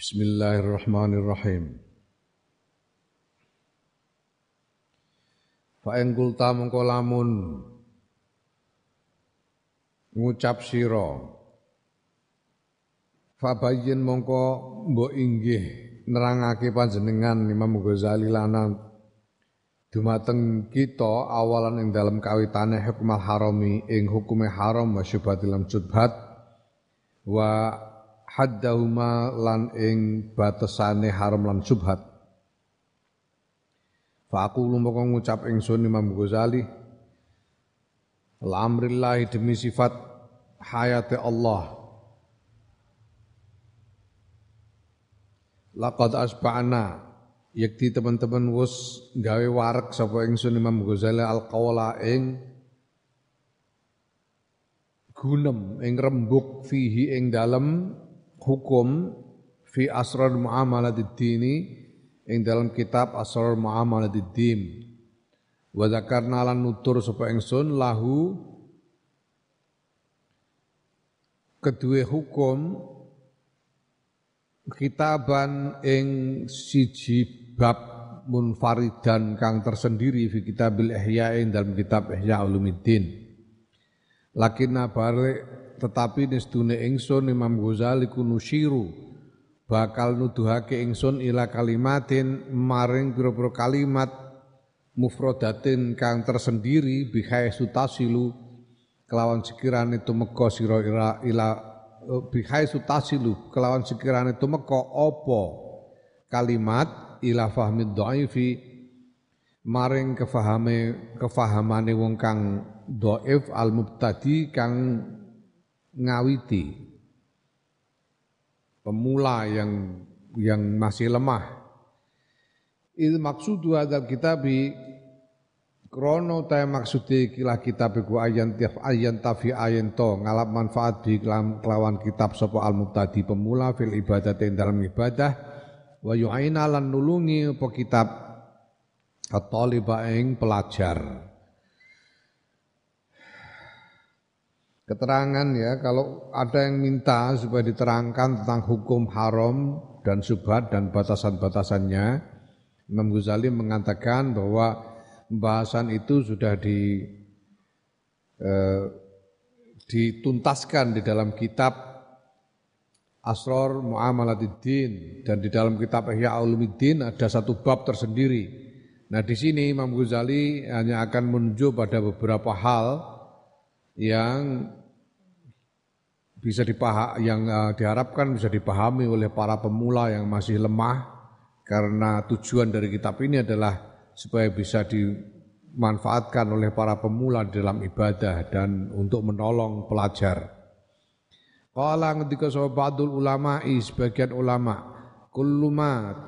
Bismillahirrahmanirrahim. Fa ing kulta mengko lamun ngucap sira Fabayyin mongko mbok inggih nerangake panjenengan Imam Ghazali lanang dumateng kita awalan ing dalam kawitane hukum harami ing hukume haram wa syubhatil syubhat wa haddahuma lan ing batesane haram lan subhat. Fa aku moko ngucap ingsun Imam Ghazali Alhamdulillah demi sifat hayati Allah. Laqad asba'na yakti teman-teman wus gawe warak sapa ingsun Imam Ghazali al-qawla ing gunem ing rembuk fihi ing dalem hukum fi asrar muamalatid dini ing dalam kitab asrar muamalatid din wa zakarna lan nutur sapa ingsun lahu kedua hukum kitaban ing siji bab munfaridan kang tersendiri fi kitabil ihya ing dalam kitab ihya ulumuddin. Lakinna balik tetapi nistune ingsun Imam Ghazali kunusyiru bakal nuduhake ingsun ila kalimatin maring pira-pira kalimat mufradatin kang tersendiri bihai sutasilu kelawan sekirane tumeka sira ila, ila bihai sutasilu kelawan sekirane tumeka apa? Kalimat ila fahmi dhaifi maring kefahame kefahamane wong kang dhaif al mubtadi kang ngawiti pemula yang yang masih lemah. Il maksudu hadal kitabi krono ta maksude kilah kitab iku ayan tiaf ayan tafi ayan to ngalap manfaat di kelawan kitab sapa al mubtadi pemula fil ibadah dalam ibadah wa yu'aina lan nulungi apa kitab ing pelajar keterangan ya kalau ada yang minta supaya diterangkan tentang hukum haram dan subhat dan batasan-batasannya Imam Ghazali mengatakan bahwa pembahasan itu sudah di eh, dituntaskan di dalam kitab Asror Muamalatiddin dan di dalam kitab Ihya Ulumuddin ada satu bab tersendiri. Nah di sini Imam Ghazali hanya akan menunjuk pada beberapa hal yang bisa dipaham yang uh, diharapkan bisa dipahami oleh para pemula yang masih lemah karena tujuan dari kitab ini adalah supaya bisa dimanfaatkan oleh para pemula dalam ibadah dan untuk menolong pelajar. Qala ngendika sahabatul ulama sebagian ulama kullumat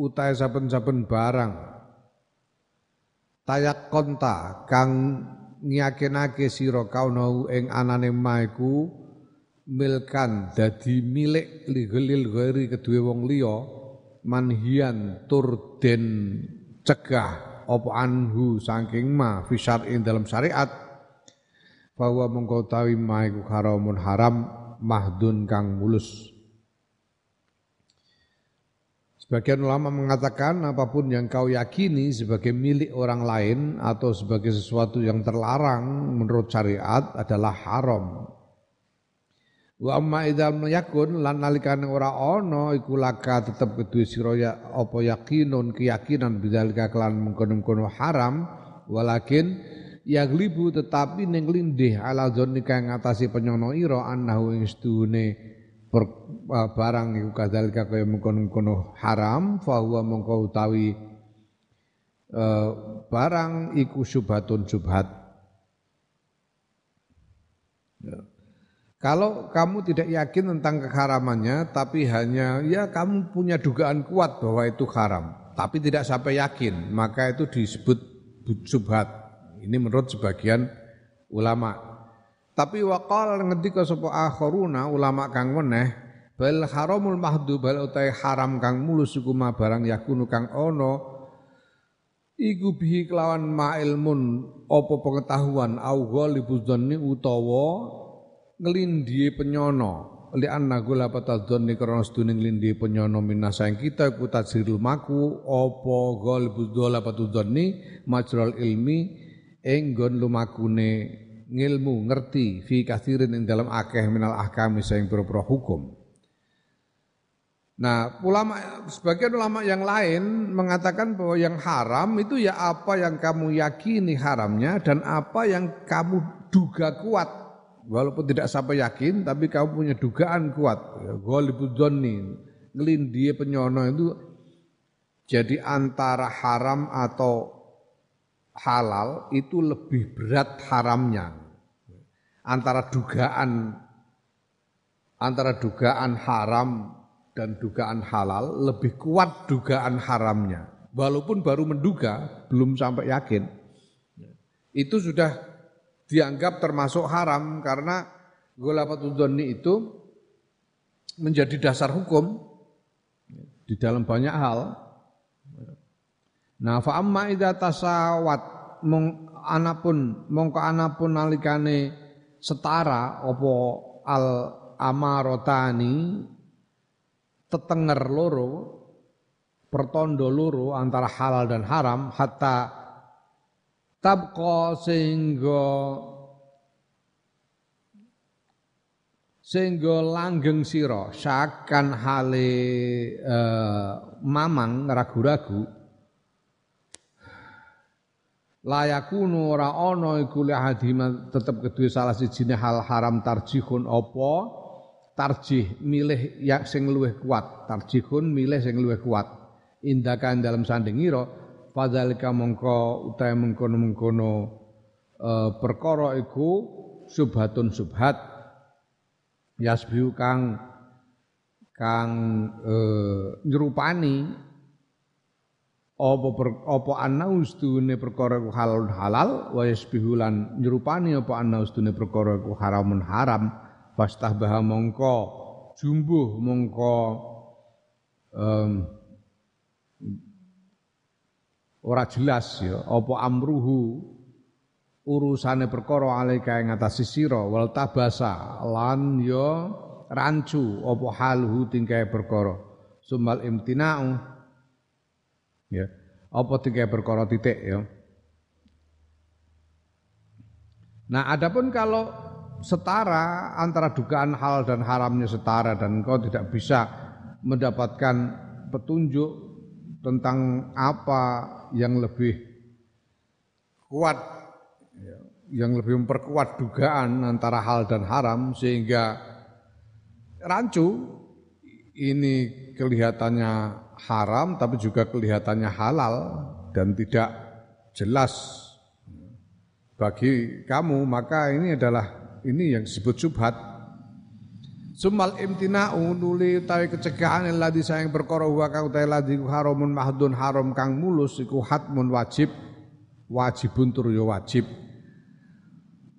utai saben-saben barang tayak konta kang nyakenake sira kaunau ing anane maiku milkan dadi milik ligelil ghairi kedua wong liya manhian tur den cegah apa anhu saking ma fi syar'in dalam syariat bahwa mengko tawi ma iku haramun haram mahdun kang mulus Sebagian ulama mengatakan apa pun yang kau yakini sebagai milik orang lain atau sebagai sesuatu yang terlarang menurut syariat adalah haram. Wa amma idzal yakun lan nalikane ora ana iku laka tetep kedue sira ya apa yakinun keyakinan bidzalika kelan mengkono-mengkono haram walakin yaglibu tetapi ning lindih ala dzannika ngatasi penyono ira annahu ing sedune barang iku kadzalika kaya mengkono-mengkono haram fa huwa mengko utawi uh, barang iku subhatun subhat ya. Kalau kamu tidak yakin tentang keharamannya, tapi hanya ya kamu punya dugaan kuat bahwa itu haram, tapi tidak sampai yakin, maka itu disebut subhat. Ini menurut sebagian ulama. Tapi wakal ngendika sapa akharuna ulama kang meneh bal haramul mahdu bal utai haram kang mulus suku barang yakunu kang ono iku bihi kelawan ma ilmun apa pengetahuan au ghalibuz utawa ngelindhi penyono li anna gula patadzon ni krana seduning lindi penyono minasa yang kita ku tajril maku apa ghalibud dola patadzoni majral ilmi enggon lumakune ngilmu ngerti fi kathirin ing dalam akeh minal ahkam sing pira hukum Nah, ulama sebagian ulama yang lain mengatakan bahwa yang haram itu ya apa yang kamu yakini haramnya dan apa yang kamu duga kuat. Walaupun tidak sampai yakin tapi kamu punya dugaan kuat. Ya, Ghalibudonni, ngelindie penyono itu jadi antara haram atau halal itu lebih berat haramnya. Antara dugaan antara dugaan haram dan dugaan halal lebih kuat dugaan haramnya. Walaupun baru menduga, belum sampai yakin. Itu sudah dianggap termasuk haram karena dzanni itu menjadi dasar hukum di dalam banyak hal. Nah, fa amma idza tasawat mong anapun mongko anapun nalikane setara opo al amarotani tetenger loro pertondo loro antara halal dan haram hatta tabqa sehingga sehingga langgeng sira. Sakan hale eh, mamang ragu-ragu. Layakunu ora ana iku hadima tetep kedue salah sijine hal haram tarjihun apa? Tarjih milih yang sing luwih kuat. Tarjihun milih sing luwih kuat. Indakan dalam sandingira fadzalika mongko utahe mengkono-mengkono e, perkara iku subhatun subhat yasbiu kang kang e, nyerupani. Apa per, apa anaus dune perkara halal halal wa yasbihu lan nyerupani apa anaus dune perkara iku haramun haram. Fastahbaha mongko jumbuh mongko um, ora jelas ya apa amruhu urusane perkara alaika ing atas sira wal tabasa lan ya rancu apa halhu tingkae perkara. Sumal imtina'u. Ya apa tingkae perkara titik ya. Nah, adapun kalau setara antara dugaan hal dan haramnya setara dan engkau tidak bisa mendapatkan petunjuk tentang apa yang lebih kuat ya, yang lebih memperkuat dugaan antara hal dan haram sehingga rancu ini kelihatannya haram tapi juga kelihatannya halal dan tidak jelas bagi kamu maka ini adalah ini yang disebut subhat. Sumal imtina'u nuli utawi kecegahan ladzi sayang perkara wa kang utawi ladzi haramun mahdun haram kang mulus iku hatmun wajib wajibun tur ya wajib.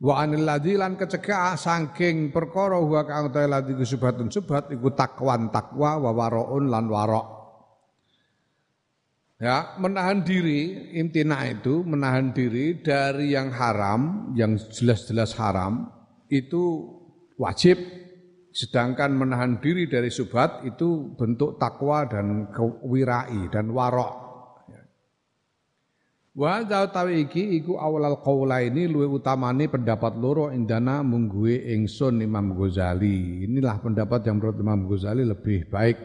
Wa anil ladzi lan kecegah saking perkara wa kang utawi ladzi subhatun subhat iku takwan takwa wa waraun lan warok. Ya, menahan diri, imtina itu menahan diri dari yang haram, yang jelas-jelas haram, itu wajib sedangkan menahan diri dari subhat itu bentuk takwa dan kewirai dan warok. Wa tawi iki iku awalal qaula ini luwe utamane pendapat loro indana mungguwe ingsun Imam Ghazali. Inilah pendapat yang menurut Imam Ghazali lebih baik.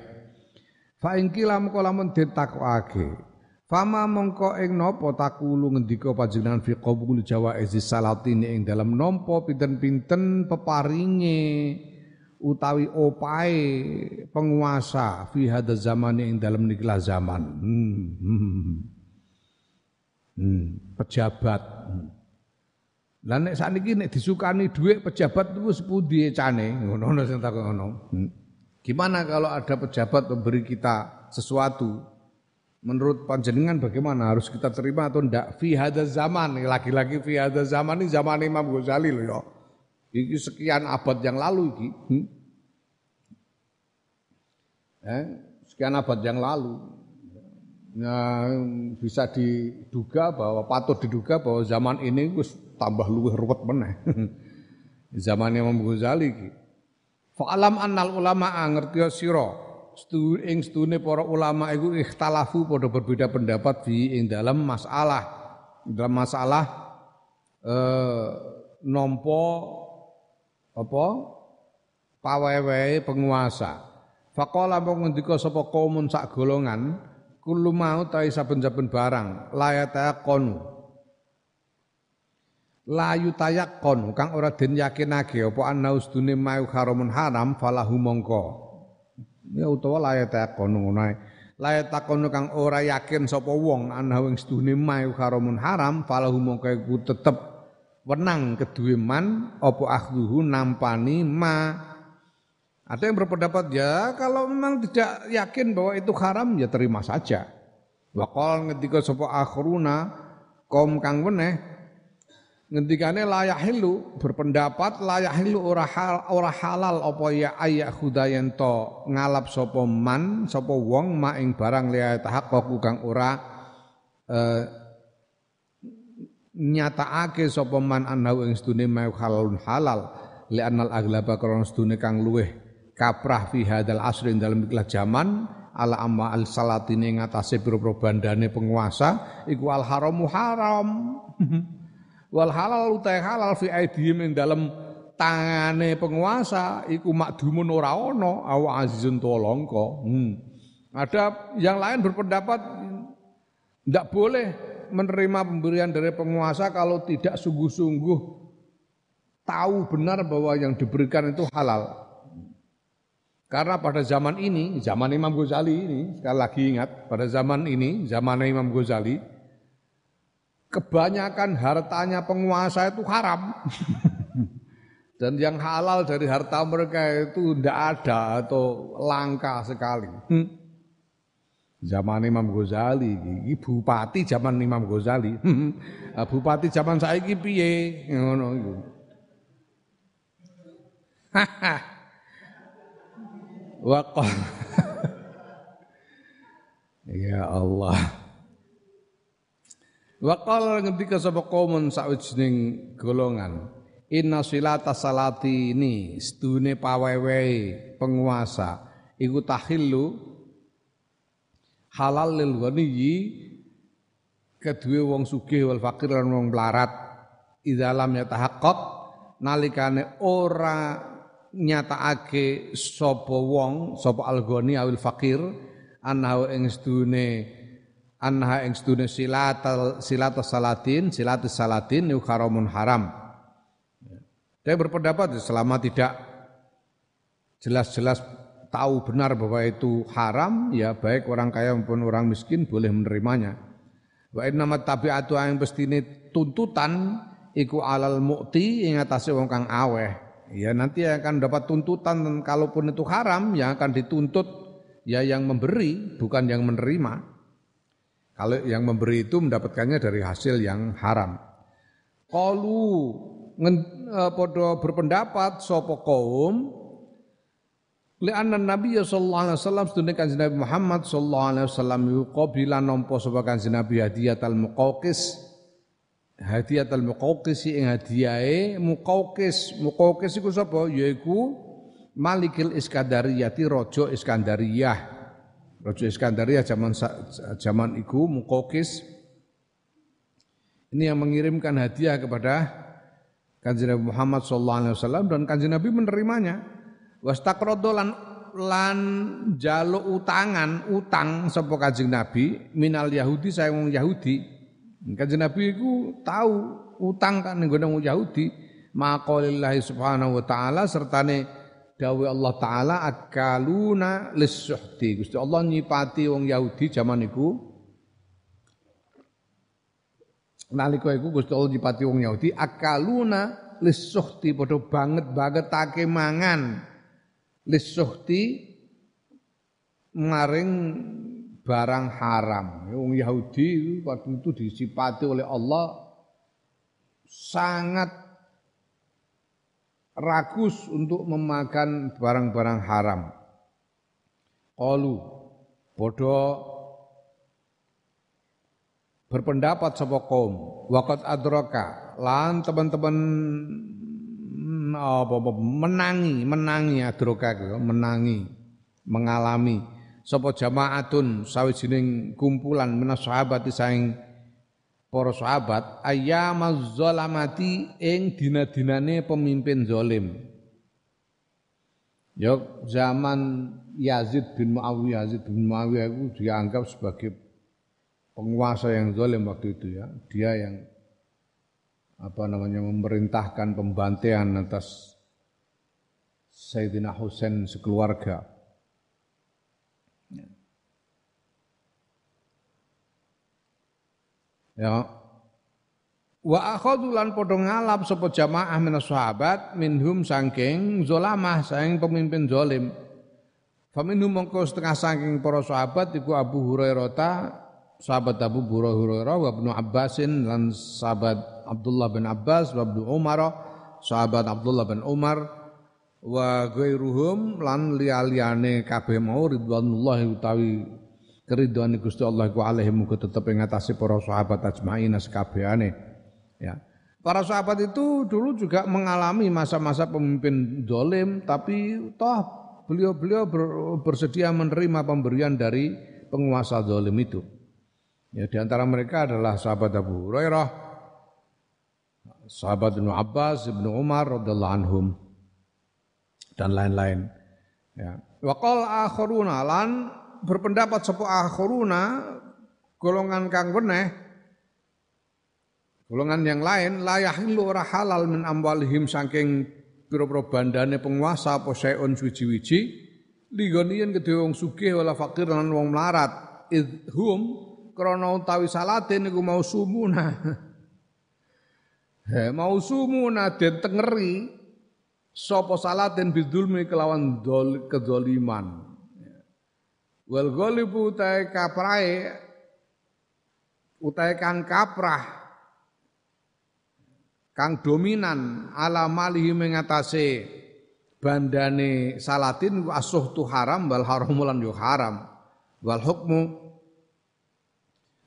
Fa in kila mengko lamun ditakwake Fama mongko ing napa takulu ngendika panjenengan fi qabul jawaiz salatini ing dalam nampa pinten-pinten peparinge utawi opae penguasa fi hadza zaman ing dalam niklah zaman. Hmm, hmm, hmm, pejabat. Lah nek sakniki nek disukani dhuwit pejabat itu wis pundi cane ngono sing ngono. Hmm. Gimana kalau ada pejabat memberi kita sesuatu Menurut panjenengan bagaimana harus kita terima atau tidak? Fi hadza zaman, lagi-lagi fi hadza zaman ini zaman Imam Ghazali loh ya. Ini sekian abad yang lalu ini. Hmm? Eh, sekian abad yang lalu. Nah, bisa diduga bahwa patut diduga bahwa zaman ini gus tambah luwih ruwet meneh. zaman Imam Ghazali iki. Fa'alam annal ulama ngerti sira stu ing stune para ulama iku ikhtalafu padha berbeda pendapat di ing dalam masalah dalam masalah eh nampa apa? Pawewe penguasa. Faqala mung ngendika sapa kaumun sak golongan kullu mau ta saben-saben barang layata qonu layu tayak kon kang ora den yakinake apa ana ustune mau haramun haram falahu mongko. Ya utawa layak takon ngono ae. Layak takon kang ora yakin sapa wong ana wing sedune mau haramun haram falahu mongko iku tetep wenang kedue man apa akhduhu nampani ma ada yang berpendapat ya kalau memang tidak yakin bahwa itu haram ya terima saja. Wakal ngetika sapa akhruna kaum kang weneh ngendikane layak hilu berpendapat layak hilu ora hal, ora halal apa ya ayak khudayen to ngalap sapa man sapa wong ma ing barang liya tahaqqaqu kang ora eh, nyatakake sapa man anau ing sedune mau halalun halal li anal aglaba krana sedune kang luweh kaprah fi hadal asrin dalam ikhlas zaman ala amma al salatine ngatasé pira-pira bandane penguasa iku al haramu haram wal halal utai halal fi aidihim ing dalam tangane penguasa iku makdumun ora ana awa azizun tolongko hmm. ada yang lain berpendapat tidak boleh menerima pemberian dari penguasa kalau tidak sungguh-sungguh tahu benar bahwa yang diberikan itu halal. Karena pada zaman ini, zaman Imam Ghazali ini, sekali lagi ingat, pada zaman ini, zaman Imam Ghazali, kebanyakan hartanya penguasa itu haram. Dan yang halal dari harta mereka itu tidak ada atau langka sekali. Hmm. Zaman Imam Ghazali, ini bupati zaman Imam Ghazali. Nah, bupati zaman saya ini piye? Ngono iku. Ya Allah. Wa qala ngendika sapa kaumun sawijining golongan Inna silata salati ini sedune pawewe penguasa iku tahillu halal lil ghaniyyi kedue wong sugih wal fakir lan wong melarat idalam yatahaqqaq nalikane ora nyatakake sapa wong sapa algoni awil fakir anahu ing sedune anha ing sedune silatal silatus salatin silatus salatin itu haramun haram. Dia berpendapat selama tidak jelas-jelas tahu benar bahwa itu haram, ya baik orang kaya maupun orang miskin boleh menerimanya. Wa inna tabi'atu yang ini tuntutan iku alal mukti ing atase wong kang aweh. Ya nanti akan dapat tuntutan dan kalaupun itu haram yang akan dituntut ya yang memberi bukan yang menerima. Kalau yang memberi itu mendapatkannya dari hasil yang haram. Kalu e, podo berpendapat sopo kaum Lianna Nabi sallallahu alaihi wasallam sedune kanjeng Nabi Muhammad sallallahu alaihi wasallam qabila nampa sapa kanjeng Nabi hadiyatal muqawqis. Hadiyatal muqawqis ing hadiahe muqawqis. Muqawqis iku sapa? Yaiku Malikil Iskandariyati raja Iskandariyah. Raja Iskandaria zaman zaman iku Mukokis ini yang mengirimkan hadiah kepada Kanjeng Nabi Muhammad sallallahu alaihi wasallam dan Kanjeng Nabi menerimanya. Wastaqradu lan jaluk utangan utang sapa Kanjeng Nabi minal Yahudi saya wong Yahudi. Kanjeng Nabi iku tahu utang kan ning wong Yahudi. Maqalillahi subhanahu wa taala sertane Dawe Allah Ta'ala akaluna lissuhti. Gusti Allah nyipati wong Yahudi zaman iku. Nalika iku Gusti Allah nyipati wong Yahudi akaluna lissuhti padha banget banget take mangan. Lissuhti maring barang haram. Wong Yahudi waktu itu disipati oleh Allah sangat ragus untuk memakan barang-barang haram. Qalu bodoh berpendapat sapa kaum waqat adraka lan teman-teman apa, apa menangi, menangi adroka menangi, mengalami sapa jamaatun sawijining kumpulan minas sahabat saing para sahabat ayyamaz zalamati ing dina-dinane pemimpin zalim. Ya zaman Yazid bin Muawiyah, Yazid bin Muawiyah itu dianggap sebagai penguasa yang zalim waktu itu ya. Dia yang apa namanya memerintahkan pembantaian atas Sayyidina Husain sekeluarga. Ya. Wa akhadhu lan padha ngalap sapa jamaah minas sahabat minhum sangking zolamah saing pemimpin zalim. Faminhum mongko setengah saking para sahabat iku Abu Hurairah sahabat Abu Hurairah wa Ibnu Abbasin lan sahabat Abdullah bin Abbas wa Ibnu Umar sahabat Abdullah bin Umar wa ghairuhum lan liya-liyane kabeh mau ridwanullahi utawi keridhaan Gusti Allah ku alaihim muga tetep ing atase para sahabat ajmain sekabehane ya Para sahabat itu dulu juga mengalami masa-masa pemimpin dolim, tapi toh beliau-beliau bersedia menerima pemberian dari penguasa zalim itu. Ya, di antara mereka adalah sahabat Abu Hurairah, sahabat Ibnu Abbas, Ibnu Umar radhiyallahu anhum dan lain-lain. Ya. Waqal akharuna lan berpendapat sapa akharuna golongan kang weneh golongan yang lain la yahillu ora halal min amwalihim saking pira-pira bandane penguasa apa saeun suci-wiji ligoniyen kedhe wong sugih wala fakir lan wong melarat idhum krana utawi salate niku mau sumuna he mau sumuna den tengeri. Sapa salaten bidzulmi kelawan dol kedzaliman wal ghalibu utahe kaprae utahe kang kaprah kang dominan ala malihi mengatasi bandane salatin asuh tu haram wal haramulan yo haram. Wal hukmu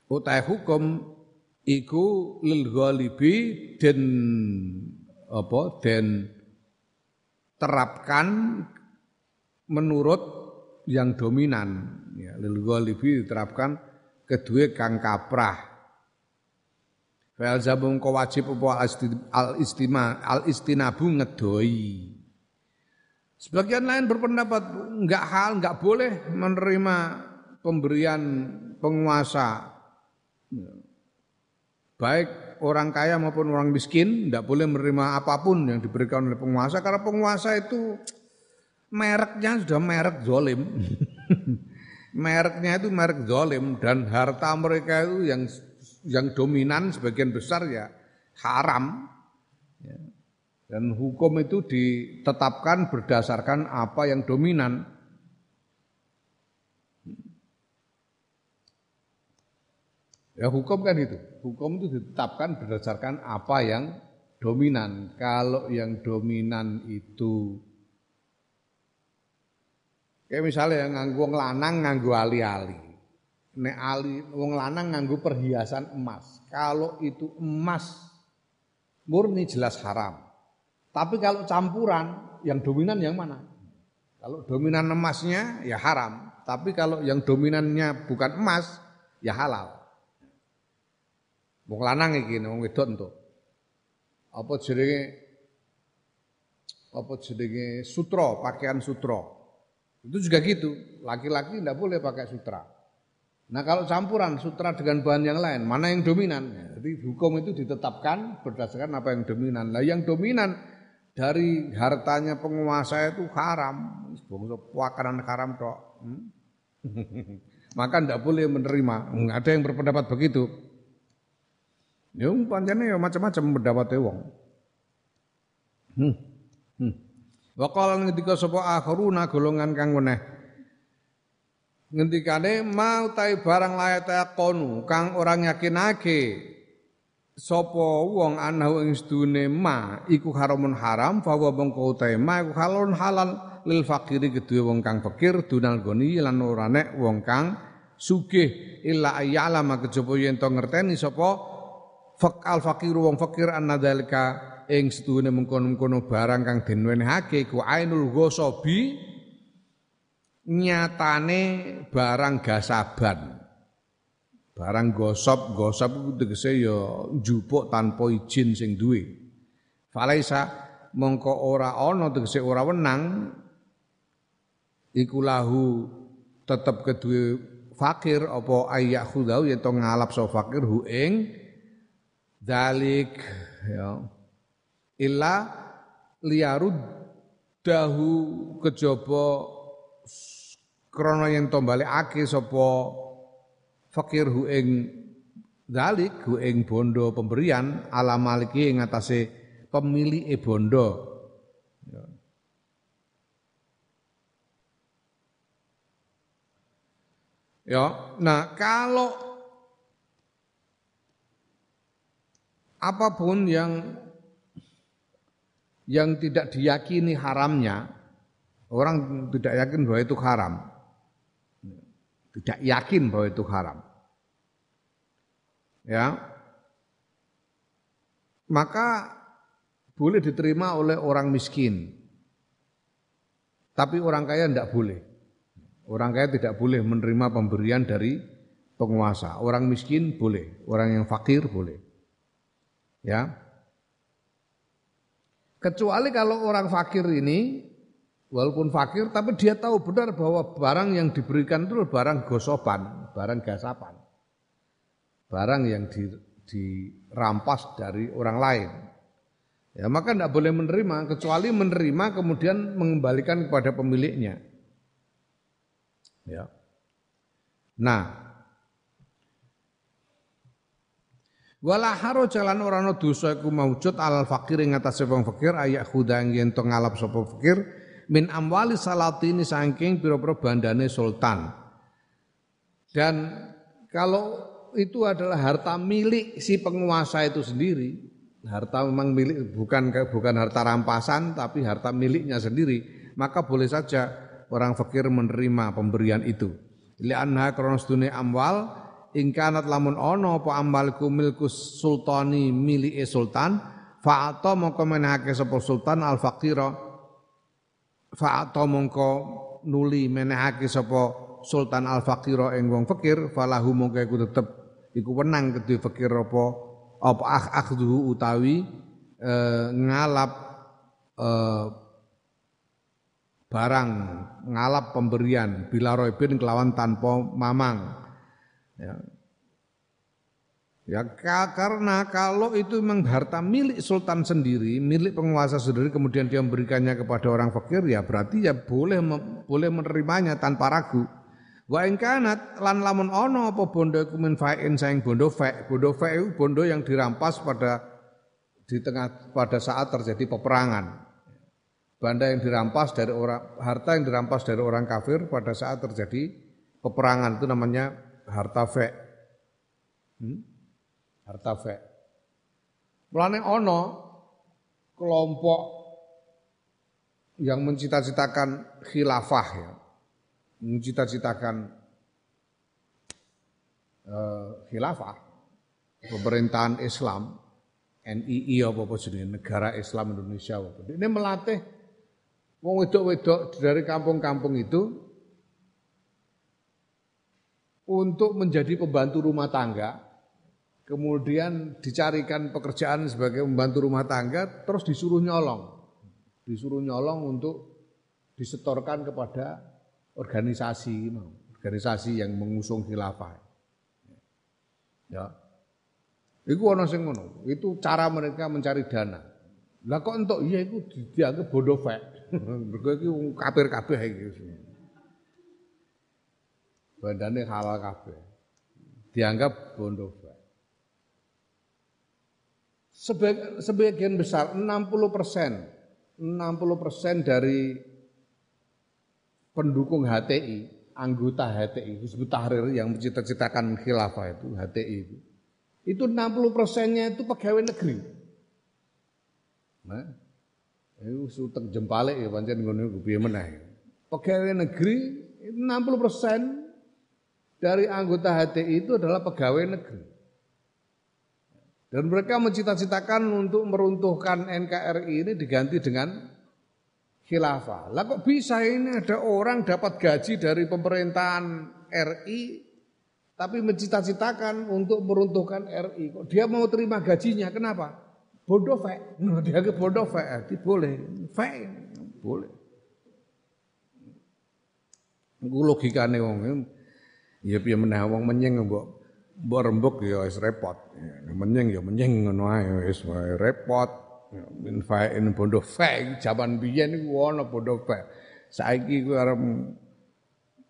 utai hukum iku lil ghalibi den apa den terapkan menurut yang dominan ya lil ghalibi diterapkan kedua kang kaprah Fal zabung ko wajib apa al istima al istinabu ngedoi. Sebagian lain berpendapat enggak hal enggak boleh menerima pemberian penguasa baik orang kaya maupun orang miskin enggak boleh menerima apa pun yang diberikan oleh penguasa karena penguasa itu mereknya sudah merek zolim mereknya itu merek zolim dan harta mereka itu yang yang dominan sebagian besar ya haram. Ya. Dan hukum itu ditetapkan berdasarkan apa yang dominan. Ya hukum kan itu. Hukum itu ditetapkan berdasarkan apa yang dominan. Kalau yang dominan itu kayak misalnya yang nganggu lanang nganggu ali-ali nek ali wong lanang nganggo perhiasan emas. Kalau itu emas murni jelas haram. Tapi kalau campuran yang dominan yang mana? Kalau dominan emasnya ya haram, tapi kalau yang dominannya bukan emas ya halal. Wong lanang iki wong wedok entuk. Apa jenenge apa jenenge sutra, pakaian sutra. Itu juga gitu, laki-laki tidak boleh pakai sutra. Nah kalau campuran sutra dengan bahan yang lain, mana yang dominan? Jadi hukum itu ditetapkan berdasarkan apa yang dominan. Nah yang dominan dari hartanya penguasa itu haram. Bangsa pakaran haram kok. Hmm? Maka tidak boleh menerima. Ada yang berpendapat begitu. Ya pancene ya macam-macam pendapatnya wong. Hmm. Hmm. Waqala ngendika sapa golongan kang weneh ngendikane mau tai barang layat konu kang orang yakinake sapa wong anahu ing sedune ma iku haramun haram fawa bangko utahe ma iku halal halal lil fakiri kedue wong kang fakir dunal goni lan ora nek wong kang sugih illa ayyalama kejaba yen to ngerteni sapa fak al fakir wong fakir annadzalika ing setuhune mengkono-mengkono barang kang den wenehake ku ainul ghasabi nyatane barang gasaban. Barang gosop, gosop itu tegese ya njupuk tanpa izin sing duwe. Falaisa mongko ora ana tegese ora wenang iku lahu tetep kedue fakir apa ayak khudau yen ngalap so fakir hu ing dalik ya illa liarud dahu kejaba krana yen to balekake sapa fakir hu ing dalik hu ing bondo pemberian ala maliki ing atase pemilik e bondo ya. ya nah kalau apa pun yang yang tidak diyakini haramnya, orang tidak yakin bahwa itu haram. Tidak yakin bahwa itu haram. Ya. Maka boleh diterima oleh orang miskin. Tapi orang kaya tidak boleh. Orang kaya tidak boleh menerima pemberian dari penguasa. Orang miskin boleh, orang yang fakir boleh. Ya. Kecuali kalau orang fakir ini walaupun fakir tapi dia tahu benar bahwa barang yang diberikan itu barang gosopan, barang gasapan. Barang yang di, dirampas dari orang lain. Ya, maka tidak boleh menerima kecuali menerima kemudian mengembalikan kepada pemiliknya. Ya. Nah, Wala haro jalan ora ana dosa iku maujud alal fakir ing atase wong fakir ayak khudang yen to ngalap sapa fakir min amwali salatini saking pira-pira bandane sultan. Dan kalau itu adalah harta milik si penguasa itu sendiri, harta memang milik bukan bukan harta rampasan tapi harta miliknya sendiri, maka boleh saja orang fakir menerima pemberian itu. Li'anha kronos dunia amwal ingkanat lamun ono apa amalku milku sultani milike sultan fa'ata mongko menehake sapa sultan al faqira fa'ata mongko nuli menehake sapa sultan al faqira ing wong fakir falahu mongko iku tetep iku wenang kedue fakir apa apa akhdhu utawi e, ngalap e, barang ngalap pemberian bila roibin kelawan tanpa mamang Ya. Ya karena kalau itu memang harta milik sultan sendiri, milik penguasa sendiri kemudian dia memberikannya kepada orang fakir ya berarti ya boleh boleh menerimanya tanpa ragu. Wa ingkanat lan lamun ono apa bondo iku min fa'in saing bondo fa' bondo fa' itu bondo yang dirampas pada di tengah pada saat terjadi peperangan. Banda yang dirampas dari orang harta yang dirampas dari orang kafir pada saat terjadi peperangan itu namanya harta fe. Hmm? Harta fe. Mulane ono kelompok yang mencita-citakan khilafah ya. Mencita-citakan uh, khilafah pemerintahan Islam NII apa apa jenis negara Islam Indonesia apa. Ini melatih wong wedok-wedok dari kampung-kampung itu untuk menjadi pembantu rumah tangga, kemudian dicarikan pekerjaan sebagai pembantu rumah tangga, terus disuruh nyolong, disuruh nyolong untuk disetorkan kepada organisasi, organisasi yang mengusung khilafah. Ya. Iku ono sing ngono. Itu cara mereka mencari dana. Lah kok entuk iya iku dianggap bodoh fek. Mergo iki kafir kabeh iki bandane halal kabeh. Dianggap bondo Sebagian besar 60 persen 60 persen dari pendukung HTI, anggota HTI, Hizbut Tahrir yang mencita-citakan khilafah itu, HTI itu. Itu 60 persennya itu pegawai negeri. Nah, itu sutek jempalik ya pancen ngono piye meneh. Pegawai negeri 60 persen dari anggota HTI itu adalah pegawai negeri. Dan mereka mencita-citakan untuk meruntuhkan NKRI ini diganti dengan khilafah. Lah kok bisa ini ada orang dapat gaji dari pemerintahan RI tapi mencita-citakan untuk meruntuhkan RI. Kok dia mau terima gajinya? Kenapa? Bodoh fek. Nah, dia ke bodoh fek. Boleh. Fek. Boleh. Iku logikane. Ya piye meneh wong menyeng mbok mbok rembuk ya wis repot. Ya, menyeng ya menyeng ngono ae wis repot. Ya, min fa'in bondo fa jaman biyen iku ana bondo fa. Saiki ku arep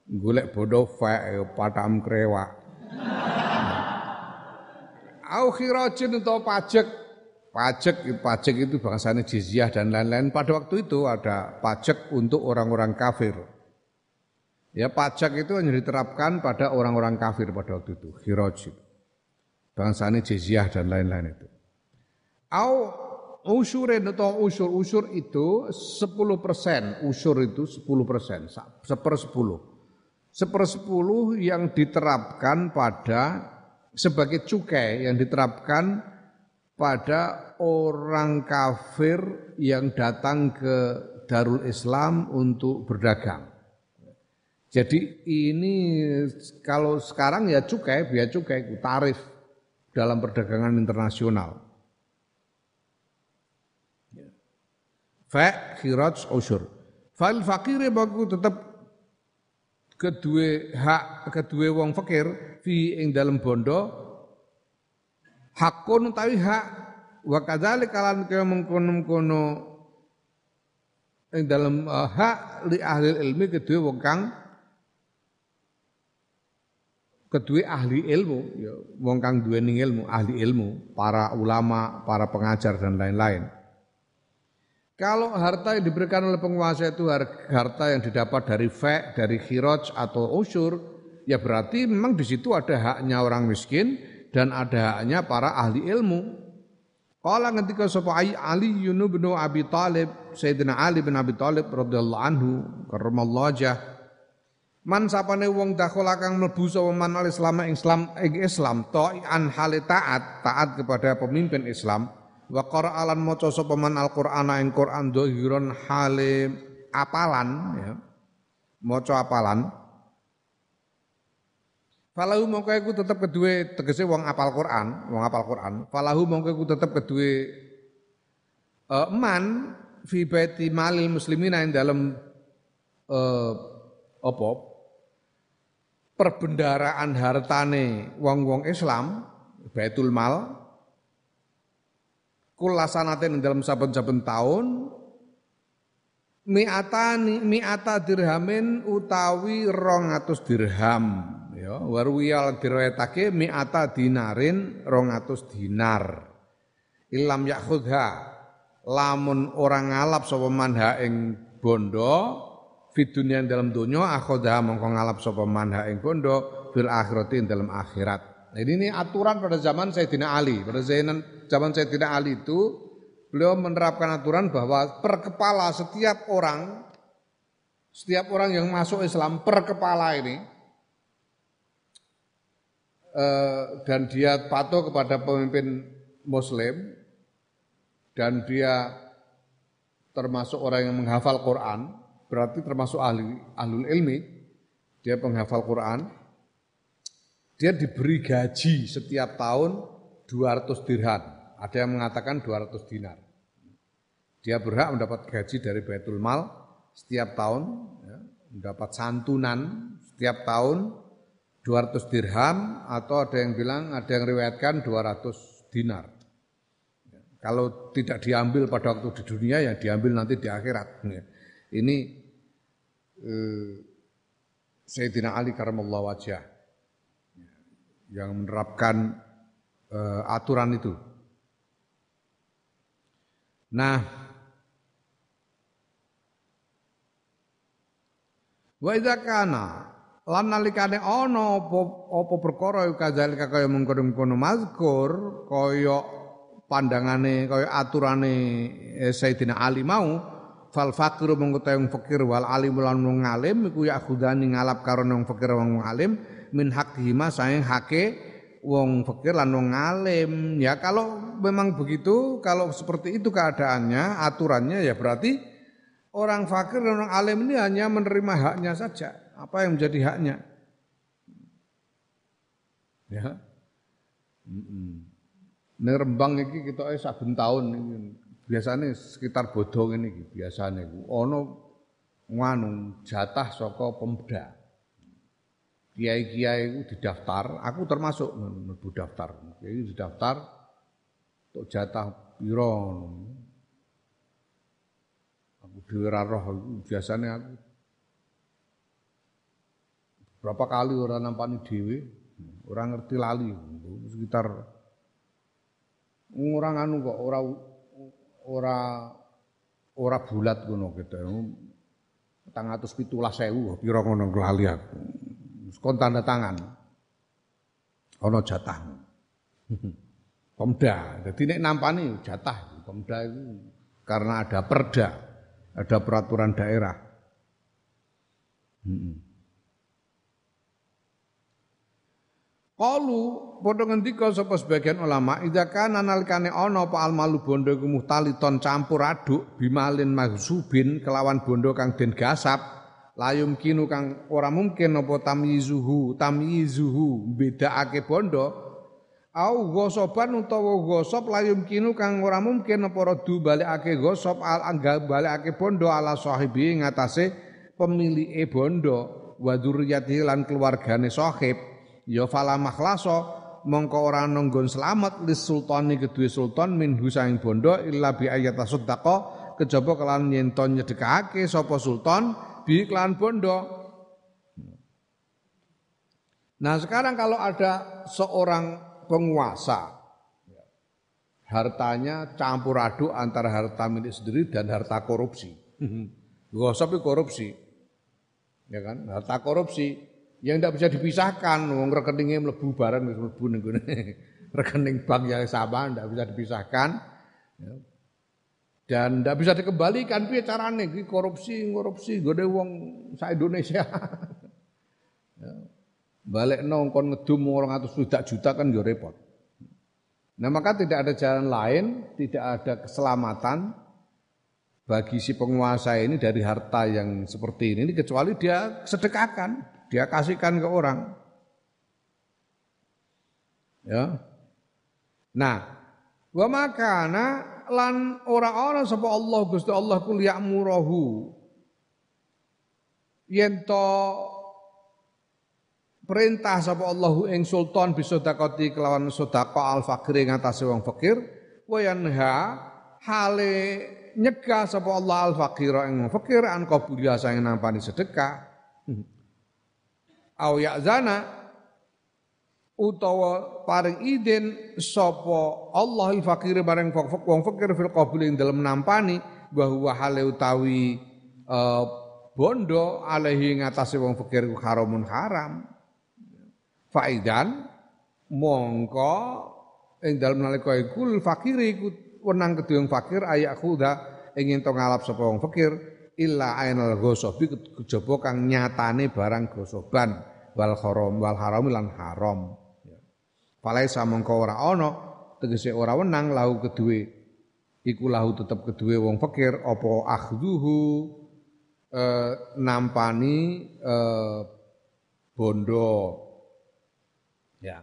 golek bondo fa ya patam krewak. Au khirajin atau pajak pajak pajak itu bangsanya jizyah dan lain-lain pada waktu itu ada pajak untuk orang-orang kafir Ya pajak itu hanya diterapkan pada orang-orang kafir pada waktu itu, khiraj Bangsa ini jizyah dan lain-lain itu. Au usurin atau usur, usur itu 10 persen, usur itu 10 persen, seper 10. Seper 10 yang diterapkan pada sebagai cukai yang diterapkan pada orang kafir yang datang ke Darul Islam untuk berdagang. Jadi ini kalau sekarang ya cukai, biaya cukai, tarif dalam perdagangan internasional. Fa khiraj usur. Fal fakir baku tetap kedua hak kedua wong fakir fi ing dalam bondo hakun utawi hak wa kadzalik kalan kaya mengkono-kono ing dalam uh, hak li ahli ilmi kedua wong kang kedua ahli ilmu, ya, wong kang duweni ilmu, ahli ilmu, para ulama, para pengajar dan lain-lain. Kalau harta yang diberikan oleh penguasa itu harta yang didapat dari fek, dari khiraj atau usyur, ya berarti memang di situ ada haknya orang miskin dan ada haknya para ahli ilmu. Kala ketika sapa Ali Yunu bin Abi Talib, Sayyidina Ali bin Abi Talib radhiyallahu anhu, karramallahu wajah, Man sapane wong dakhala kang mlebu sapa man al Islam ing Islam ing Islam ta'ian hale taat taat kepada pemimpin Islam. Wa qara'alan maca sapa man Al-Qur'ana ing Qur'an dhahiran hale apalan ya. Maca apalan. Falahu mongko iku tetep kedue tegese wong apal Quran, wong apal Quran. Falahu mongko iku tetep kedue uh, man fi baiti malil muslimina ing dalam uh, apa perbendaraan hartane wong-wong Islam Baitul Mal kulasanaten dalam saben-saben tahun mi'atani mi'ata dirhamin utawi rong atus dirham ya. Warwiyal mi'ata dinarin rong atus dinar. Ilam yakhudha lamun orang ngalap sapa manha ing bondo fit dunia dalam dunia akhodah mongko ngalap sapa manha ing bondo fil akhirati dalam akhirat. Nah, ini, aturan pada zaman Sayyidina Ali. Pada zaman zaman Sayyidina Ali itu beliau menerapkan aturan bahwa per kepala setiap orang setiap orang yang masuk Islam per kepala ini eh, dan dia patuh kepada pemimpin muslim dan dia termasuk orang yang menghafal Quran berarti termasuk ahli ahlul ilmi, dia penghafal Quran, dia diberi gaji setiap tahun 200 dirham. Ada yang mengatakan 200 dinar. Dia berhak mendapat gaji dari Baitul Mal setiap tahun, ya, mendapat santunan setiap tahun 200 dirham atau ada yang bilang ada yang riwayatkan 200 dinar. Kalau tidak diambil pada waktu di dunia ya diambil nanti di akhirat. Ini eh, Sayyidina Ali karamallahu wajah yang menerapkan eh, aturan itu. Nah, wa idza kana lan nalikane ana apa apa perkara kadzalika kaya mengkono-mengkono mazkur kaya pandangane kaya aturane eh, Sayyidina Ali mau fal fakiru mengkota yang fakir wal alim lan wong alim iku ya khudani ngalap karo wong fakir wong alim min hak hima sayang hake wong fakir lan wong alim. Ya kalau memang begitu, kalau seperti itu keadaannya, aturannya ya berarti orang fakir dan orang alim ini hanya menerima haknya saja. Apa yang menjadi haknya? Ya. Ini Rembang ini kita eh saben tahun biasanya sekitar bodong ini biasanya ono nganu jatah saka pemda kiai-kiai itu didaftar, aku termasuk mlebu daftar. Kiai didaftar untuk jatah piro. Aku dhewe roh biasanya aku berapa kali orang nampani dhewe, orang ngerti lali sekitar orang anu kok ora ora ora bulat ngono gitu. Tang atus pitulah sewu, piro ngono lali aku kon tanda tangan. Ono jatah. Pemda. Jadi nek nampani jatah Pemda itu karena ada perda, ada peraturan daerah. Kalu padha ngendika sapa sebagian ulama idza kana nalikane ana apa almalu bondo iku muhtaliton campur aduk bimalin mahsubin kelawan bondo kang den gasap layum kinu kang ora mungkin apa tamyizuhu tamyizuhu bedakake bondo au gosoban utawa gosop layum kinu kang ora mungkin apa radu balikake gosop al angga balikake bondo ala sahibi ngatasé pemilike bondo wa dzurriyyati lan keluargane sahib ya fala makhlaso mongko ora nonggon selamat lis sultani kedue sultan min husaing bondo illa bi ayat sedekah kejaba kelan yen to nyedekake sapa sultan bi klan bondo. Nah sekarang kalau ada seorang penguasa, hartanya campur aduk antara harta milik sendiri dan harta korupsi. Gosok korupsi, ya kan? Harta korupsi yang tidak bisa dipisahkan, wong rekeningnya melebu barang melebu nih rekening bank yang sama tidak bisa dipisahkan. Ya. Dan tidak bisa dikembalikan piye carane? Iki korupsi korupsi gede wong sa Indonesia. Ya. balik nong kon ngedum orang atau sudah juta kan yo repot. Nah maka tidak ada jalan lain tidak ada keselamatan bagi si penguasa ini dari harta yang seperti ini kecuali dia sedekahkan dia kasihkan ke orang. Ya. Nah wa makana lan ora ana sapa Allah Gusti Allah kul ya'murahu yen to perintah sapa Allah ing sultan bisa dakoti kelawan sedekah al fakir ing atase wong fakir wa yanha hale nyegah sapa Allah al fakir ing fakir an qabuliya sang nampani sedekah au ya'zana utawa paring idin sapa Allah fakir bareng wong fakir fil qabul ing dalem nampani bahwa hale utawi uh, bondo alaihi ngatasé wong fakir ku haramun haram. Faidan mongko ing dalem nalika iku fakir iku wenang kedhe wong fakir ayak khuda ingin to ngalap sapa wong fakir illa ainal ghasabi kejaba kang nyatane barang gosoban wal haram wal haram lan haram. Falaisa mongko ora ana tegese ora wenang lahu kedue. Iku lahu tetep kedue wong fakir apa akhduhu eh, nampani eh, bondo. Ya.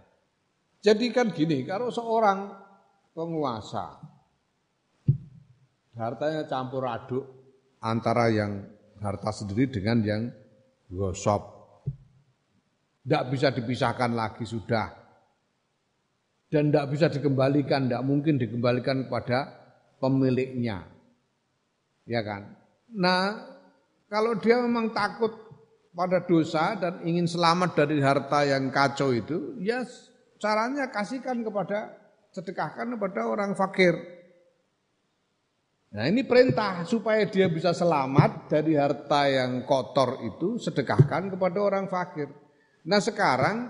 Jadi kan gini kalau seorang penguasa hartanya campur aduk antara yang harta sendiri dengan yang gosop tidak bisa dipisahkan lagi sudah dan tidak bisa dikembalikan, tidak mungkin dikembalikan kepada pemiliknya. Ya kan? Nah, kalau dia memang takut pada dosa dan ingin selamat dari harta yang kacau itu, ya caranya kasihkan kepada sedekahkan kepada orang fakir. Nah ini perintah supaya dia bisa selamat dari harta yang kotor itu sedekahkan kepada orang fakir. Nah sekarang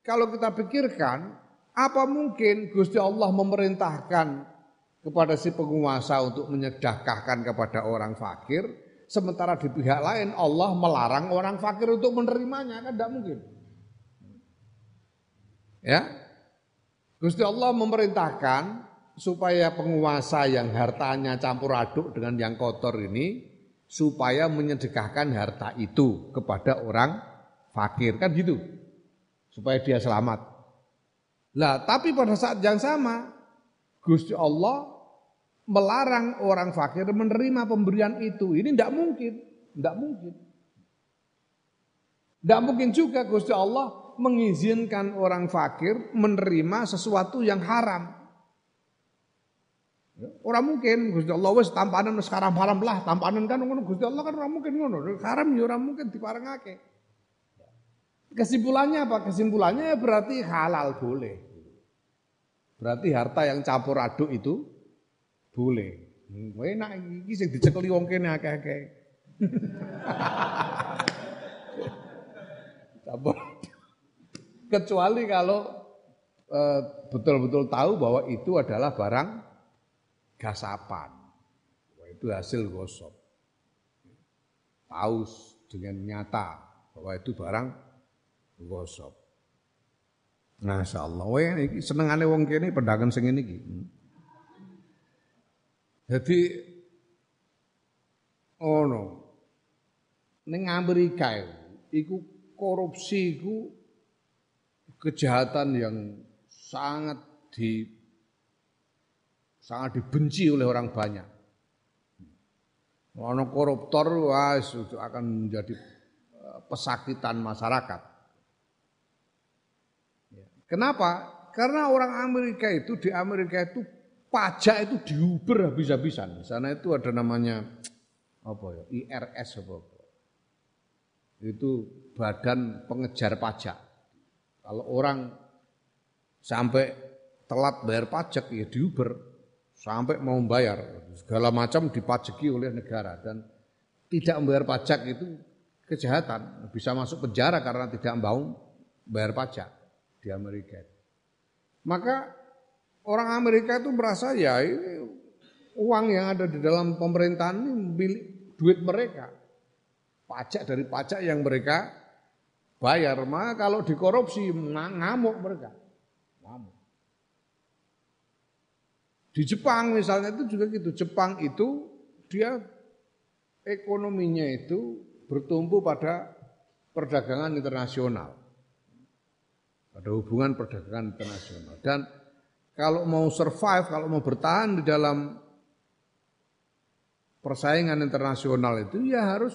kalau kita pikirkan, apa mungkin Gusti Allah memerintahkan kepada si penguasa untuk menyedekahkan kepada orang fakir, sementara di pihak lain Allah melarang orang fakir untuk menerimanya, kan tidak mungkin. Ya. Gusti Allah memerintahkan supaya penguasa yang hartanya campur aduk dengan yang kotor ini supaya menyedekahkan harta itu kepada orang fakir kan gitu supaya dia selamat. Lah, tapi pada saat yang sama Gusti Allah melarang orang fakir menerima pemberian itu. Ini tidak mungkin, tidak mungkin. Tidak mungkin juga Gusti Allah mengizinkan orang fakir menerima sesuatu yang haram. Orang mungkin Gusti Allah wis tampanan sekarang haram lah, tampanan kan ngono Gusti Allah kan orang mungkin ngono. Haram ya orang mungkin diparengake. Kesimpulannya apa? Kesimpulannya ya berarti halal boleh. Berarti harta yang campur aduk itu boleh. Kowe enak iki sing dicekeli wong kene akeh-akeh. campur kecuali kalau eh, betul-betul tahu bahwa itu adalah barang gasapan. Itu hasil gosok. Tahu dengan nyata bahwa itu barang gosok. Masya Allah, wah ini senengane wong kene pedagang sing ini Jadi oh no, neng Amerika itu korupsi itu kejahatan yang sangat di sangat dibenci oleh orang banyak. Ono koruptor wah akan menjadi eh, pesakitan masyarakat. Ya. Kenapa? Karena orang Amerika itu di Amerika itu pajak itu diuber habis-habisan. Di sana itu ada namanya apa ya? IRS apa, apa. Itu Badan Pengejar Pajak. Kalau orang sampai telat bayar pajak ya diuber sampai mau bayar segala macam dipajaki oleh negara dan tidak membayar pajak itu kejahatan bisa masuk penjara karena tidak mau bayar pajak di Amerika. Maka orang Amerika itu merasa ya ini uang yang ada di dalam pemerintahan ini milik duit mereka. Pajak dari pajak yang mereka bayar. Maka kalau dikorupsi ngamuk mereka. Ngamuk. Di Jepang misalnya itu juga gitu. Jepang itu dia ekonominya itu bertumbuh pada perdagangan internasional. Pada hubungan perdagangan internasional. Dan kalau mau survive, kalau mau bertahan di dalam persaingan internasional itu ya harus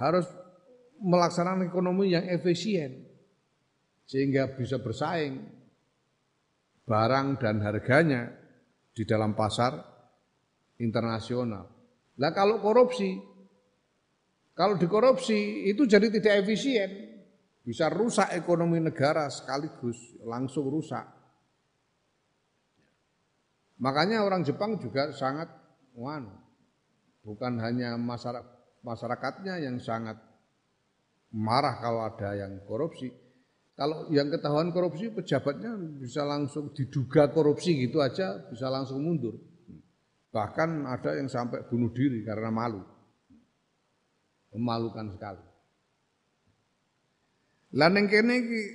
harus melaksanakan ekonomi yang efisien sehingga bisa bersaing barang dan harganya di dalam pasar internasional. Lah kalau korupsi, kalau dikorupsi itu jadi tidak efisien, bisa rusak ekonomi negara sekaligus langsung rusak. Makanya orang Jepang juga sangat wan, bukan hanya masyarakat masyarakatnya yang sangat marah kalau ada yang korupsi. Kalau yang ketahuan korupsi pejabatnya bisa langsung diduga korupsi gitu aja bisa langsung mundur. Bahkan ada yang sampai bunuh diri karena malu. Memalukan sekali. Laneng kene iki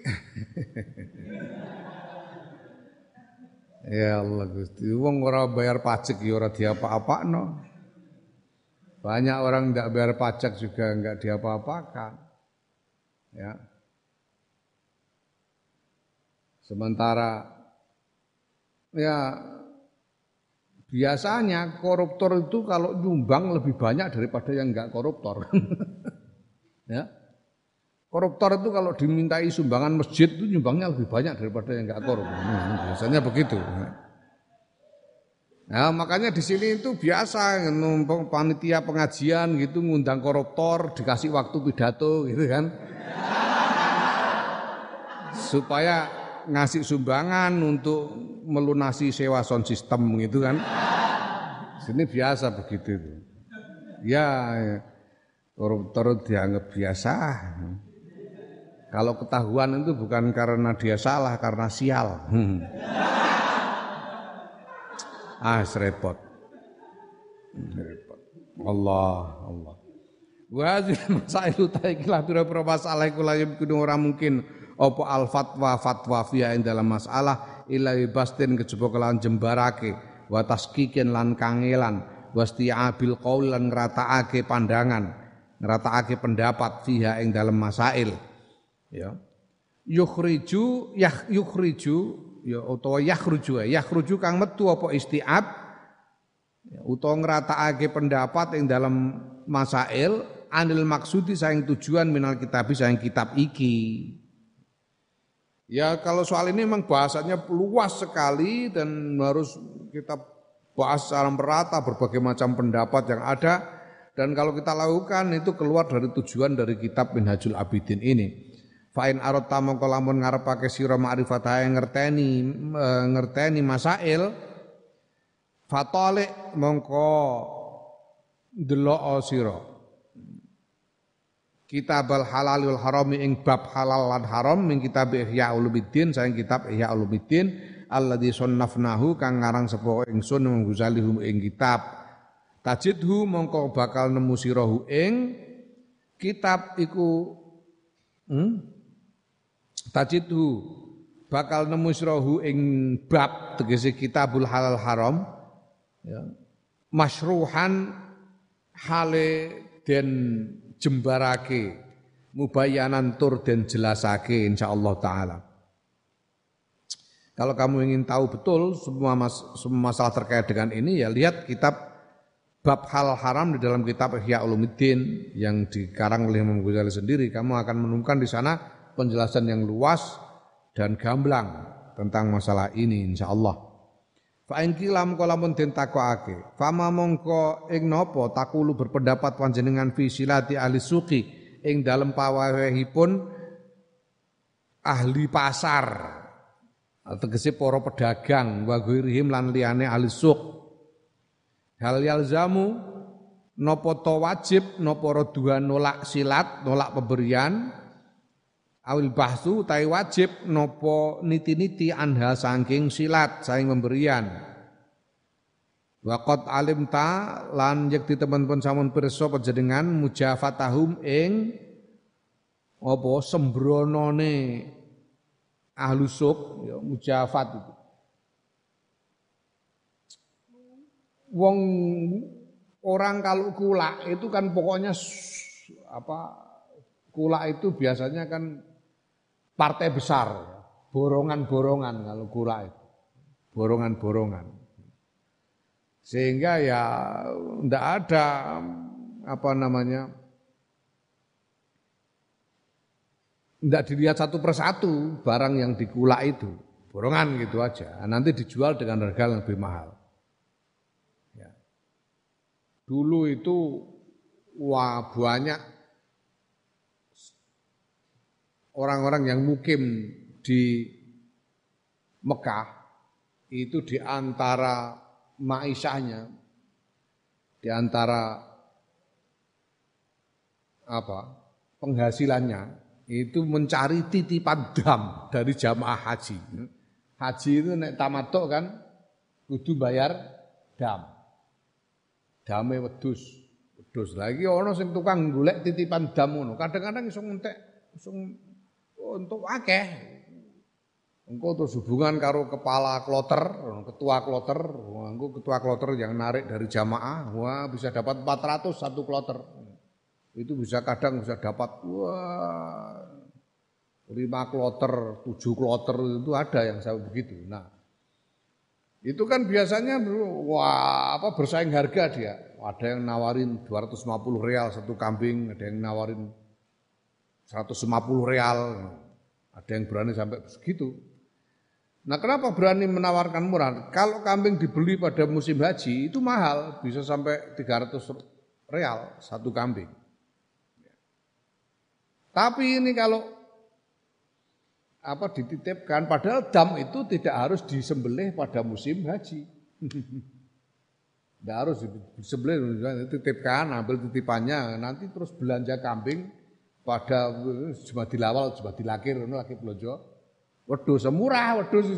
Ya Allah Gusti, wong ora bayar pajak ya ora diapa-apakno. Banyak orang tidak bayar pajak juga enggak diapa-apakan. Ya. Sementara ya biasanya koruptor itu kalau nyumbang lebih banyak daripada yang enggak koruptor. ya. Koruptor itu kalau dimintai sumbangan masjid itu nyumbangnya lebih banyak daripada yang enggak korup. Hmm, biasanya begitu. Nah, makanya di sini itu biasa numpang panitia pengajian gitu ngundang koruptor dikasih waktu pidato gitu kan supaya ngasih sumbangan untuk melunasi sewa sound system gitu kan. Sini biasa begitu itu. Ya, koruptor dianggap biasa. Kalau ketahuan itu bukan karena dia salah, karena sial. Hmm. Ah, serepot. Repot. Allah, Allah. Wa masail utai kila pira masalah iku la orang mungkin apa al fatwa fatwa fiha ing dalam masalah ila bastin kejaba kelawan jembarake wa taskikin lan kangelan wasti'abil qaul lan ngratakake pandangan ngratakake pendapat fiha ing dalam masail. Ya. Yukhriju yah yukhriju ya utawa yakhruju yakhruju kang metu apa isti'ab ya, utawa ngratakake pendapat ing dalam masail anil maksudi sayang tujuan minal kitab sayang kitab iki Ya kalau soal ini memang bahasanya luas sekali dan harus kita bahas secara merata berbagai macam pendapat yang ada dan kalau kita lakukan itu keluar dari tujuan dari kitab Minhajul Abidin ini. Fa'in arot tamu kolamun ngarepake sira ma'rifat yang ngerteni e, ngerteni masail fatale mongko delok sira kitab al halal wal haram ing bab halal lan haram min kitab Ihya Ulumuddin sayang kitab Ihya Ulumuddin alladzi sannafnahu kang ngarang sapa ingsun Imam Ghazali ing kitab tajidhu mongko bakal nemu sirahu ing kitab iku hmm? tajidhu bakal nemu sirahu ing bab tegese kitabul halal haram ya masyruhan hale den jembarake mubayanan tur dan jelasake insyaallah taala. Kalau kamu ingin tahu betul semua, mas, semua masalah terkait dengan ini ya lihat kitab bab hal haram di dalam kitab Ihya Ulumuddin yang dikarang oleh Imam Ghazali sendiri kamu akan menemukan di sana penjelasan yang luas dan gamblang tentang masalah ini insyaallah. Fa in kilam kalamun den takokake. Fama mongko ing napa takulu berpendapat panjenengan fi silati ahli suki ing dalem pawehipun ahli pasar. Tegese para pedagang wa ghairihim lan liyane ahli suk. Hal yalzamu napa to wajib napa nolak silat, nolak pemberian awil bahsu tai wajib nopo niti-niti anha saking silat saing pemberian Waqat alim ta lan yekti teman-teman samun pirsa panjenengan mujafatahum ing apa sembronone ahlu suk ya mujafat itu. Wong orang kalau kulak itu kan pokoknya apa kulak itu biasanya kan partai besar, borongan-borongan kalau kura itu, borongan-borongan. Sehingga ya tidak ada apa namanya, tidak dilihat satu persatu barang yang dikulak itu, borongan gitu aja. Nanti dijual dengan harga yang lebih mahal. Ya. Dulu itu wah banyak orang-orang yang mukim di Mekah itu di antara maisahnya di antara apa penghasilannya itu mencari titipan dam dari jamaah haji. Haji itu naik tamatok kan kudu bayar dam. Dame wedus. Wedus lagi ono sing tukang golek titipan dam ngono. Kadang-kadang iso ngentek iso untuk akeh. Engkau terus hubungan karo kepala kloter, ketua kloter, engkau ketua kloter yang narik dari jamaah, wah bisa dapat 400 satu kloter. Itu bisa kadang bisa dapat wah lima kloter, tujuh kloter itu ada yang saya begitu. Nah, itu kan biasanya wah apa bersaing harga dia. Ada yang nawarin 250 real satu kambing, ada yang nawarin 150 real. Ada yang berani sampai segitu. Nah kenapa berani menawarkan murah? Kalau kambing dibeli pada musim haji itu mahal, bisa sampai 300 real satu kambing. Tapi ini kalau apa dititipkan, padahal dam itu tidak harus disembelih pada musim haji. Tidak harus disembelih, titipkan, ambil titipannya, nanti terus belanja kambing, pada cuma dilawal, cuma dilakir, laki pelonjo. Wedus murah, wedus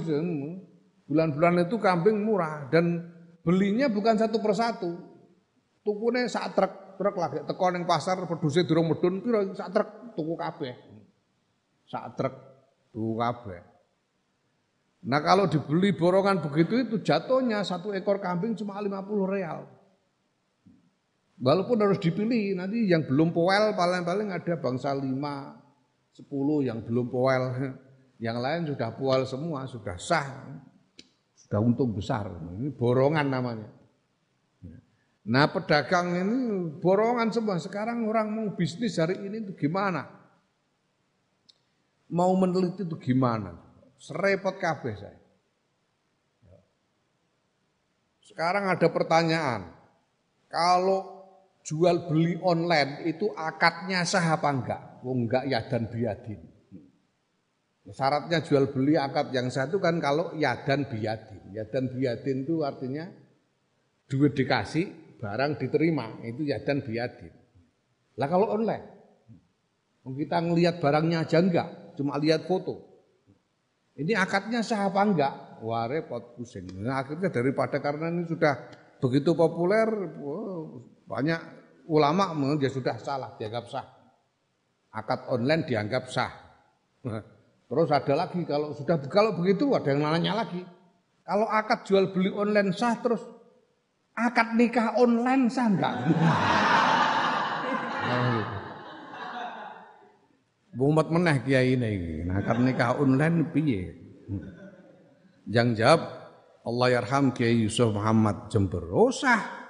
bulan-bulan itu kambing murah dan belinya bukan satu persatu. Tukune saat truk, truk lagi teko ning pasar wedhuse durung medun piro sak truk tuku kabeh. Sak truk tuh kabeh. Nah kalau dibeli borongan begitu itu jatuhnya satu ekor kambing cuma 50 real. Walaupun harus dipilih nanti yang belum poel paling-paling ada bangsa 5, 10 yang belum poel. Yang lain sudah poel semua, sudah sah. Sudah untung besar. Ini borongan namanya. Nah pedagang ini borongan semua. Sekarang orang mau bisnis hari ini itu gimana? Mau meneliti itu gimana? Serepot kabeh saya. Sekarang ada pertanyaan. Kalau jual beli online itu akadnya sah apa enggak? Oh enggak ya dan biadin. Syaratnya jual beli akad yang sah itu kan kalau ya dan biadin. Ya dan biadin itu artinya duit dikasih, barang diterima, itu ya dan biadin. Lah kalau online, kita ngelihat barangnya aja enggak, cuma lihat foto. Ini akadnya sah apa enggak? Wah repot pusing. Nah, akhirnya daripada karena ini sudah begitu populer, banyak ulama dia sudah salah, dianggap sah. Akad online dianggap sah. Terus ada lagi kalau sudah kalau begitu ada yang nanya lagi. Kalau akad jual beli online sah terus akad nikah online sah enggak? Bumat meneh kiai ini. Nah, karena nikah online piye? Yang jawab Allah yarham Kiai Yusuf Muhammad Jember. Oh sah.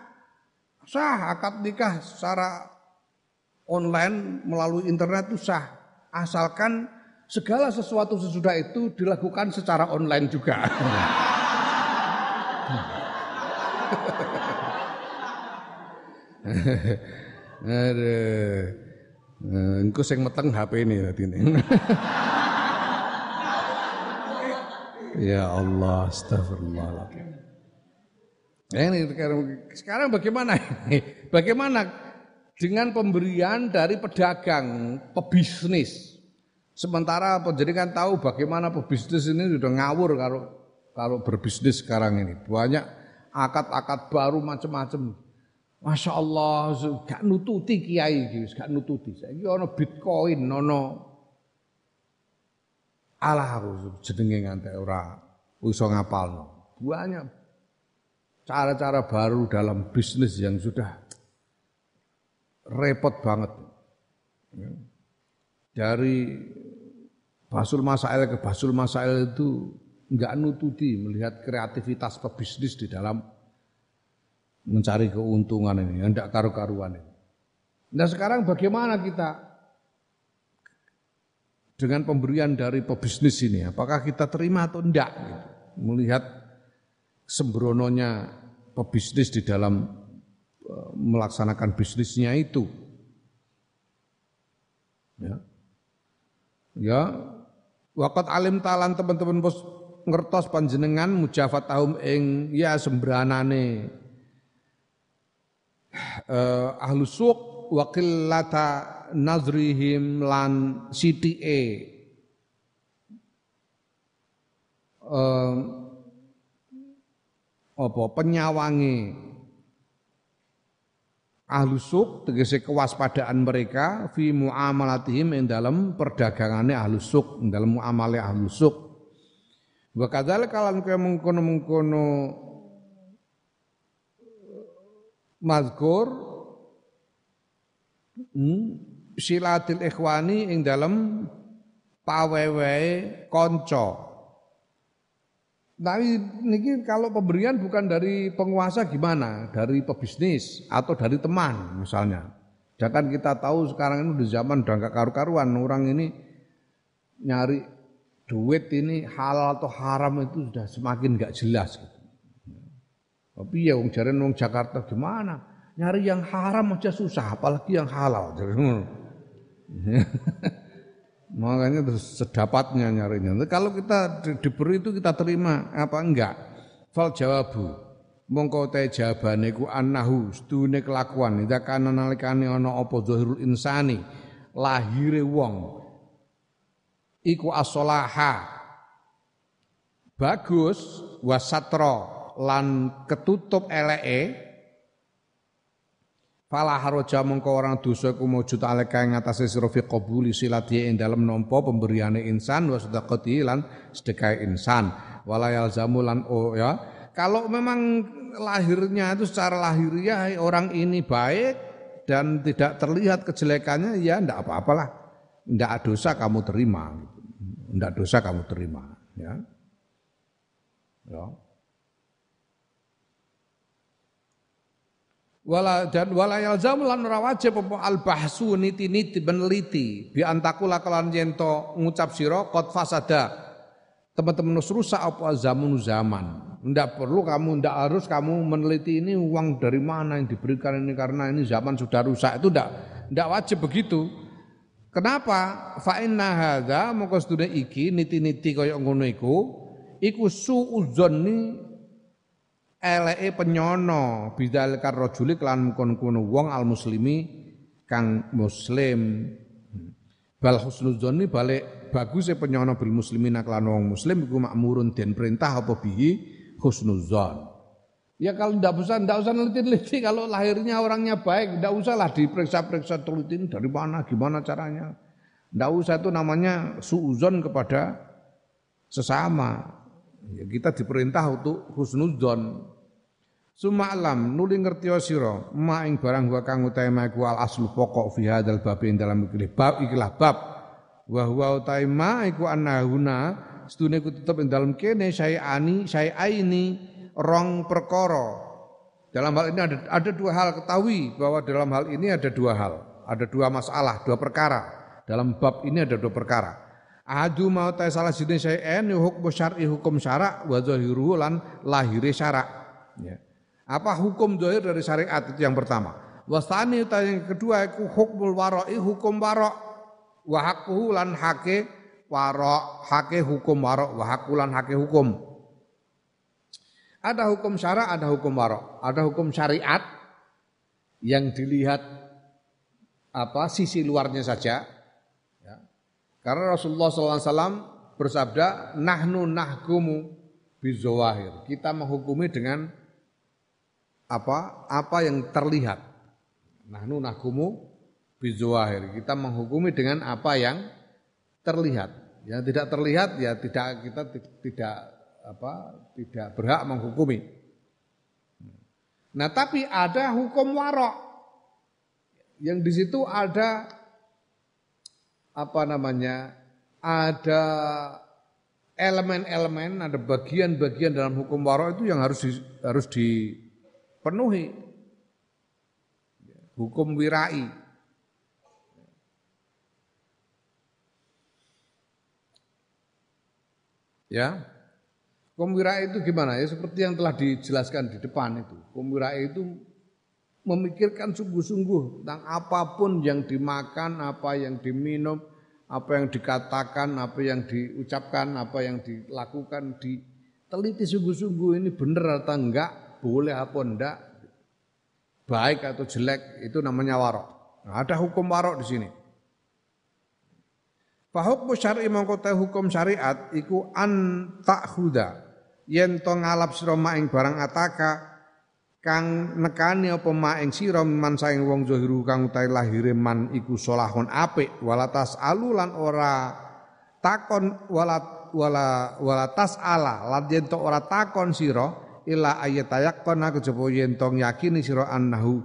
Sah akad nikah secara online melalui internet itu sah. Asalkan segala sesuatu sesudah itu dilakukan secara online juga. Eh, engko sing meteng HP ini tadi ini. ya Allah, astagfirullahaladzim. Ini sekarang bagaimana ini? Bagaimana dengan pemberian dari pedagang, pebisnis? Sementara penjaringan tahu bagaimana pebisnis ini sudah ngawur kalau kalau berbisnis sekarang ini. Banyak akad-akad baru macam-macam Masya Allah, gak nututi kiai gak nututi. Saya ono bitcoin, ono Allah jenenge ngantek ora iso ngapalno. Banyak cara-cara baru dalam bisnis yang sudah repot banget. Dari Basul Masail ke Basul Masail itu enggak nututi melihat kreativitas pebisnis di dalam mencari keuntungan ini, tidak karu-karuan ini. Nah sekarang bagaimana kita dengan pemberian dari pebisnis ini, apakah kita terima atau tidak? Gitu. Melihat sembrononya pebisnis di dalam e, melaksanakan bisnisnya itu. Ya. Ya, wakat alim talan teman-teman bos ngertos panjenengan mujafat taum ing ya sembranane uh, ahlu suq wa qillata nazrihim lan CTA uh, apa penyawangi ahlu suq tegese kewaspadaan mereka fi muamalatihim ing dalam perdagangane ahlu suq ing dalam muamale ahlu suq wa kadzalika kalan kaya mengkono-mengkono mazkur hmm, silatil ikhwani ing dalam pawewe konco. Tapi niki kalau pemberian bukan dari penguasa gimana? Dari pebisnis atau dari teman misalnya. Jangan kita tahu sekarang ini di zaman udah gak karu-karuan orang ini nyari duit ini halal atau haram itu sudah semakin gak jelas. Gitu. Tapi ya wong jaren wong Jakarta gimana? Nyari yang haram aja susah, apalagi yang halal. Makanya terus sedapatnya nyarinya. Kalau kita diberi itu kita terima apa enggak? Fal jawabu. Mongko te jawabane ku annahu stune kelakuan ida kana nalikane ana apa zahirul insani lahire wong iku asolaha bagus wasatro lan ketutup eleke Fala haraja mengko orang dosa ku mujud aleka ing atase sira fi qabuli silati ing dalem nampa pemberiane insan wa sedekati lan sedekah insan. Wala yalzamu lan oh ya. Kalau memang lahirnya itu secara lahiriah orang ini baik dan tidak terlihat kejelekannya ya ndak apa-apalah. Ndak dosa kamu terima Ndak dosa kamu terima ya. Ya. Wala dan wala yalzamu lan ora wajib apa al bahsu niti-niti meneliti bi antakula kelan yento ngucap sira qad fasada. Teman-teman rusak apa zaman zaman ndak perlu kamu ndak harus kamu meneliti ini uang dari mana yang diberikan ini karena ini zaman sudah rusak. Itu ndak ndak wajib begitu. Kenapa? Fa inna hadza moko iki niti-niti kaya ngono iku iku suuzonni eleke penyono bidal karrojuli kelan kono-kono wong al muslimi kang muslim bal husnuzoni balik bagus penyono bil muslimin kelan wong muslim iku makmurun den perintah apa bihi husnuzon Ya kalau ndak usah ndak usah neliti-neliti kalau lahirnya orangnya baik, ndak usahlah diperiksa-periksa teliti dari mana, gimana caranya. Ndak usah itu namanya suuzon kepada sesama. Ya, kita diperintah untuk husnudzon. Suma'lam nuli ngerti sira ma barang wa kang utahe ku al aslu pokok fi hadzal bab ing dalam iki bab ikilah bab. Wa huwa utahe ma iku annahuna sedune ku tetep ing dalam kene syai'ani syai'aini rong perkara. Dalam hal ini ada ada dua hal ketahui bahwa dalam hal ini ada dua hal. Ada dua masalah dua perkara. Dalam bab ini ada dua perkara Adu mau ta salah sini syai'an hukum syar'i hukum syarak wa zahiru lan lahire syarak. Ya. Apa hukum zahir dari syariat itu yang pertama. Wasani yang kedua iku hukmul waro'i hukum warok. Wa hakuhu lan hake warok hake hukum warok wa lan hake hukum. Ada hukum syarak, ada hukum warok. Ada hukum syariat yang dilihat apa sisi luarnya saja karena Rasulullah SAW bersabda, nahnu nahkumu bizawahir. Kita menghukumi dengan apa? Apa yang terlihat. Nahnu nahkumu bizawahir. Kita menghukumi dengan apa yang terlihat. Yang tidak terlihat ya tidak kita tidak apa? Tidak berhak menghukumi. Nah, tapi ada hukum warok. Yang di situ ada apa namanya ada elemen-elemen, ada bagian-bagian dalam hukum waro itu yang harus di, harus dipenuhi. Hukum wirai. Ya. Hukum wirai itu gimana ya? Seperti yang telah dijelaskan di depan itu. Hukum wirai itu memikirkan sungguh-sungguh tentang apa pun yang dimakan, apa yang diminum, apa yang dikatakan, apa yang diucapkan, apa yang dilakukan, diteliti sungguh-sungguh ini benar atau enggak, boleh apa enggak, baik atau jelek, itu namanya warok. Nah, ada hukum warok di sini. Fahukmu syar'i mengkota hukum syariat iku an takhuda yen to ngalap sira ing barang ataka kang nekani apa ma ing sira man saing wong zahiru kang utahe lahire man iku solahun apik walatas alulan ora takon wala wala walatas ala lan yen ora takon sira ila ayatayakkon kejaba yen to yakini sira annahu.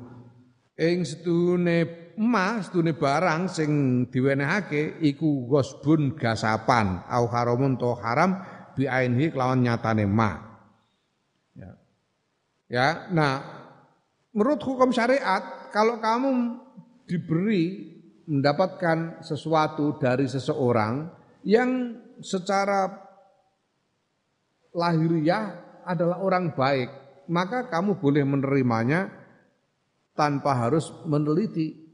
Ing sedune ma sedune barang sing diwenehake iku gosbun gasapan au haramun to haram bi ainhi kelawan nyatane ma Ya, nah menurut hukum syariat kalau kamu diberi mendapatkan sesuatu dari seseorang yang secara lahiriah adalah orang baik, maka kamu boleh menerimanya tanpa harus meneliti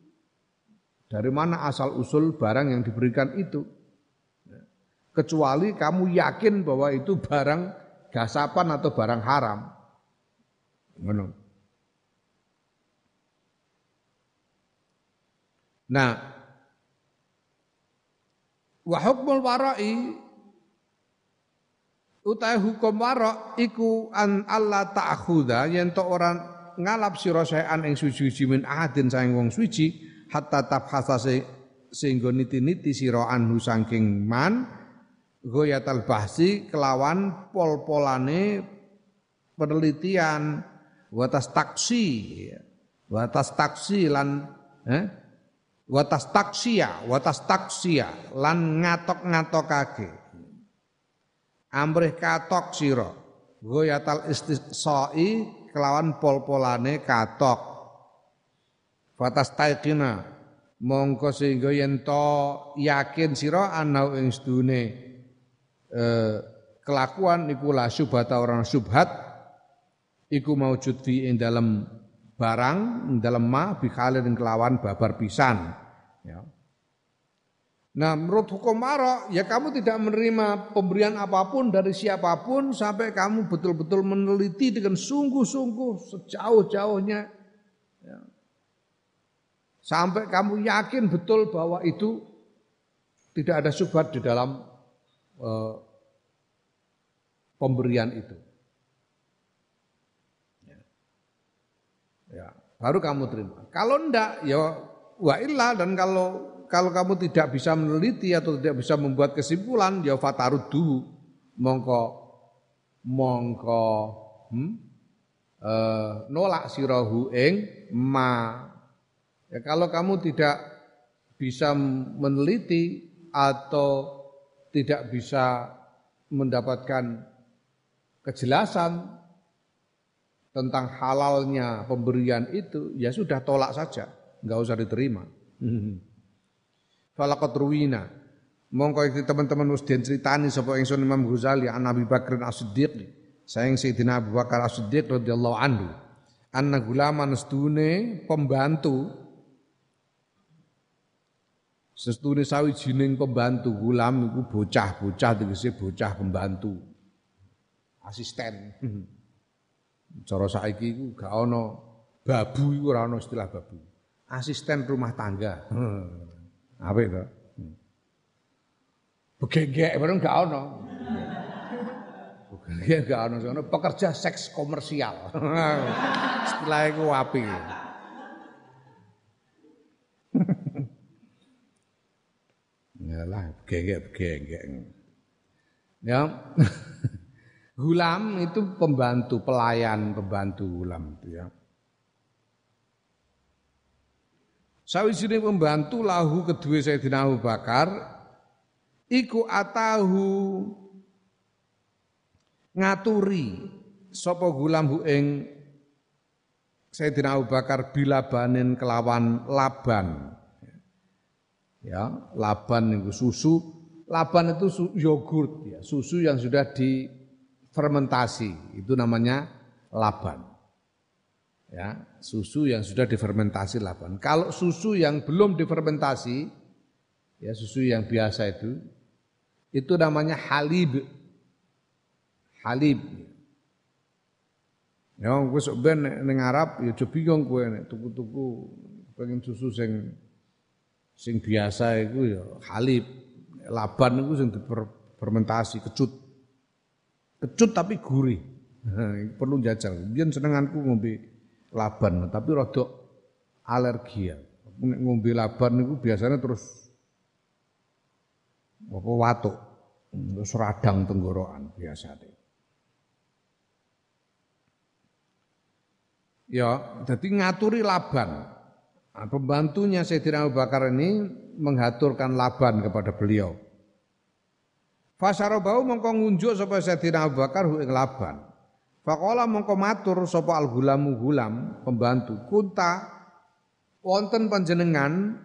dari mana asal usul barang yang diberikan itu. Kecuali kamu yakin bahwa itu barang gasapan atau barang haram. Ngono. Nah, wa hukmul wara'i utai hukum warok iku an Allah ta'khudha yen to ora ngalap sira sayan ing suci-suci min ahadin saing wong suci hatta tabhasa sehingga niti-niti sira anhu saking man goyatal bahsi kelawan pol-polane penelitian watas taksi watas taksi lan eh? Watas taksia watas taksia lan ngatok-ngatokake. Amrih katok sira. Goyatal istisai kelawan pol-polane katok. Fatas taikina mongko sehingga yen to yakin sira ana ing sedune eh, kelakuan iku la syubhata orang subhat iku maujud fi ing dalam barang ing dalam ma bi kelawan babar pisan ya Nah menurut hukum marok ya kamu tidak menerima pemberian apa pun dari siapa pun sampai kamu betul-betul meneliti dengan sungguh-sungguh sejauh-jauhnya. Ya. Sampai kamu yakin betul bahwa itu tidak ada subhat di dalam uh, pemberian itu. Ya. ya, baru kamu terima. Kalau enggak ya wa illa dan kalau kalau kamu tidak bisa meneliti atau tidak bisa membuat kesimpulan ya fataruddu mongko mongko hmm, uh, nolak sirahu ing ma. Ya kalau kamu tidak bisa meneliti atau tidak bisa mendapatkan kejelasan tentang halalnya pemberian itu ya sudah tolak saja nggak usah diterima Falaqat ruwina. Mongko iki teman-teman wis den critani sapa ingsun Imam Ghazali an Nabi Bakar As-Siddiq. Sayang Sayyidina Abu Bakar As-Siddiq radhiyallahu anhu. Anna gulaman sedune pembantu Sestune sawijining pembantu gulam iku bocah-bocah tegese bocah pembantu. Asisten. Cara saiki iku gak ana babu iku ora ana istilah babu. Asisten rumah tangga. Apik to? Begegek bareng gak ono. Begegek gak ono sono pekerja seks komersial. Istilah iku apik. Yalah, begegek begegek. Ya. Gulam itu pembantu, pelayan, pembantu gulam itu ya. Sawisine pembantu lahu kedua Sayyidina Abu Bakar iku atahu ngaturi sapa gulam hu ing Sayyidina Abu Bakar bilabanin kelawan laban. Ya, laban itu susu. Laban itu yogurt ya, susu yang sudah difermentasi. Itu namanya laban ya susu yang sudah difermentasi laban. Kalau susu yang belum difermentasi, ya susu yang biasa itu, itu namanya halib. Halib. Ya, gue sok ben neng Arab, ya bingung gue nek tuku-tuku pengen susu sing sing biasa itu ya halib. Laban itu sing difermentasi kecut. Kecut tapi gurih. perlu jajal. Biar senenganku ngombe laban, tapi rodok alergi ya. Ngombe laban itu biasanya terus apa watuk, terus radang tenggorokan biasanya. Ya, jadi ngaturi laban. Nah, pembantunya Sayyidina Abu Bakar ini mengaturkan laban kepada beliau. Fasarobau mongko ngunjuk supaya Sayyidina Abu Bakar ing laban. Fakola mongko matur sapa al gulamu gulam pembantu. Kunta wonten panjenengan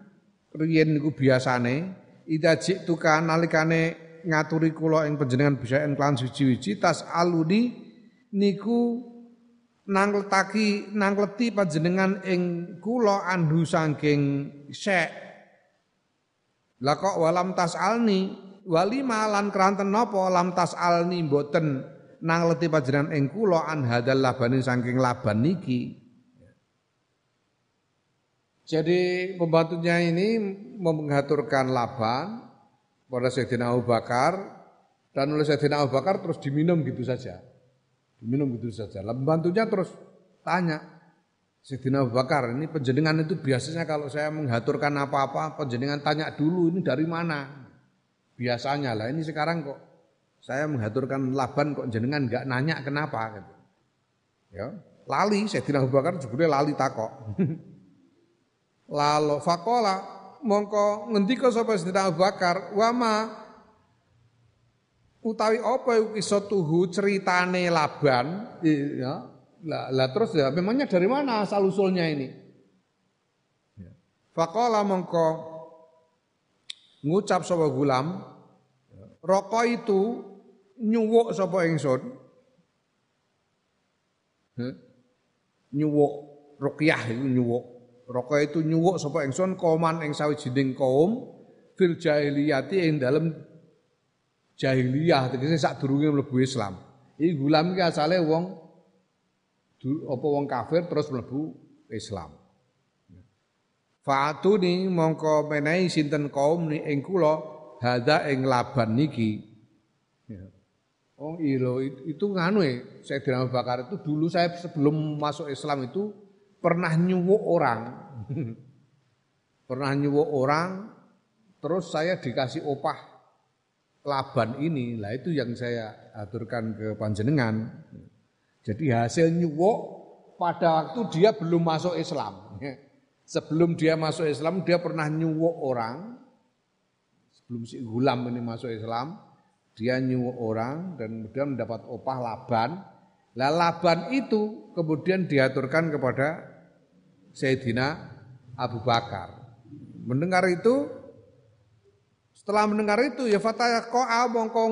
riyen niku biasane ida jiktuka nalikane ngaturi kula ing panjenengan bisa klan suci-wiji tas aludi niku nangletaki nangleti panjenengan ing kula anhu saking syek lah kok walam tas alni walima lan keranten napa lam tas alni mboten nang leti panjenengan ing kula an hadal labani saking laban niki. Jadi pembantunya ini mengaturkan laban pada Sayyidina Abu Bakar dan oleh Sayyidina Abu Bakar terus diminum gitu saja. Diminum gitu saja. Pembantunya terus tanya, Sayyidina Abu Bakar ini penjenengan itu biasanya kalau saya menghaturkan apa-apa penjenengan tanya dulu ini dari mana biasanya lah ini sekarang kok saya menghaturkan laban kok jenengan nggak nanya kenapa gitu. ya lali Sayyidina Abu Bakar juga lali takok lalu fakola mongko ngendika sapa Sayyidina Abu Bakar wama utawi apa iso tuhu ceritane laban ya lah, lah terus ya memangnya dari mana asal usulnya ini? Ya. Fakola mongko ngucap sapa gulam rokok itu nyuwuk sapa ingsun. Nyuwuk ruqyah itu nyuwuk. Rokok itu nyuwuk sapa ingsun koman ing sawijining kaum fil jahiliyati ing dalem jahiliyah tegese sadurunge mlebu Islam. Iki gulam iki asale wong apa wong kafir terus mlebu Islam. Fa'atuni mongko menehi sinten kaum ni ing kula hadza laban niki. Ya. Oh iya itu nganu ya, Sayyidina Abu Bakar itu dulu saya sebelum masuk Islam itu pernah nyuwuk orang. pernah nyuwuk orang, terus saya dikasih opah laban ini, lah itu yang saya aturkan ke panjenengan. Jadi hasil nyuwuk pada waktu dia belum masuk Islam. Sebelum dia masuk Islam dia pernah nyuwuk orang. Sebelum si gulam ini masuk Islam, dia nyuwuk orang dan kemudian mendapat opah laban. Lah laban itu kemudian diaturkan kepada Sayyidina Abu Bakar. Mendengar itu setelah mendengar itu ya fataya ko'a mongko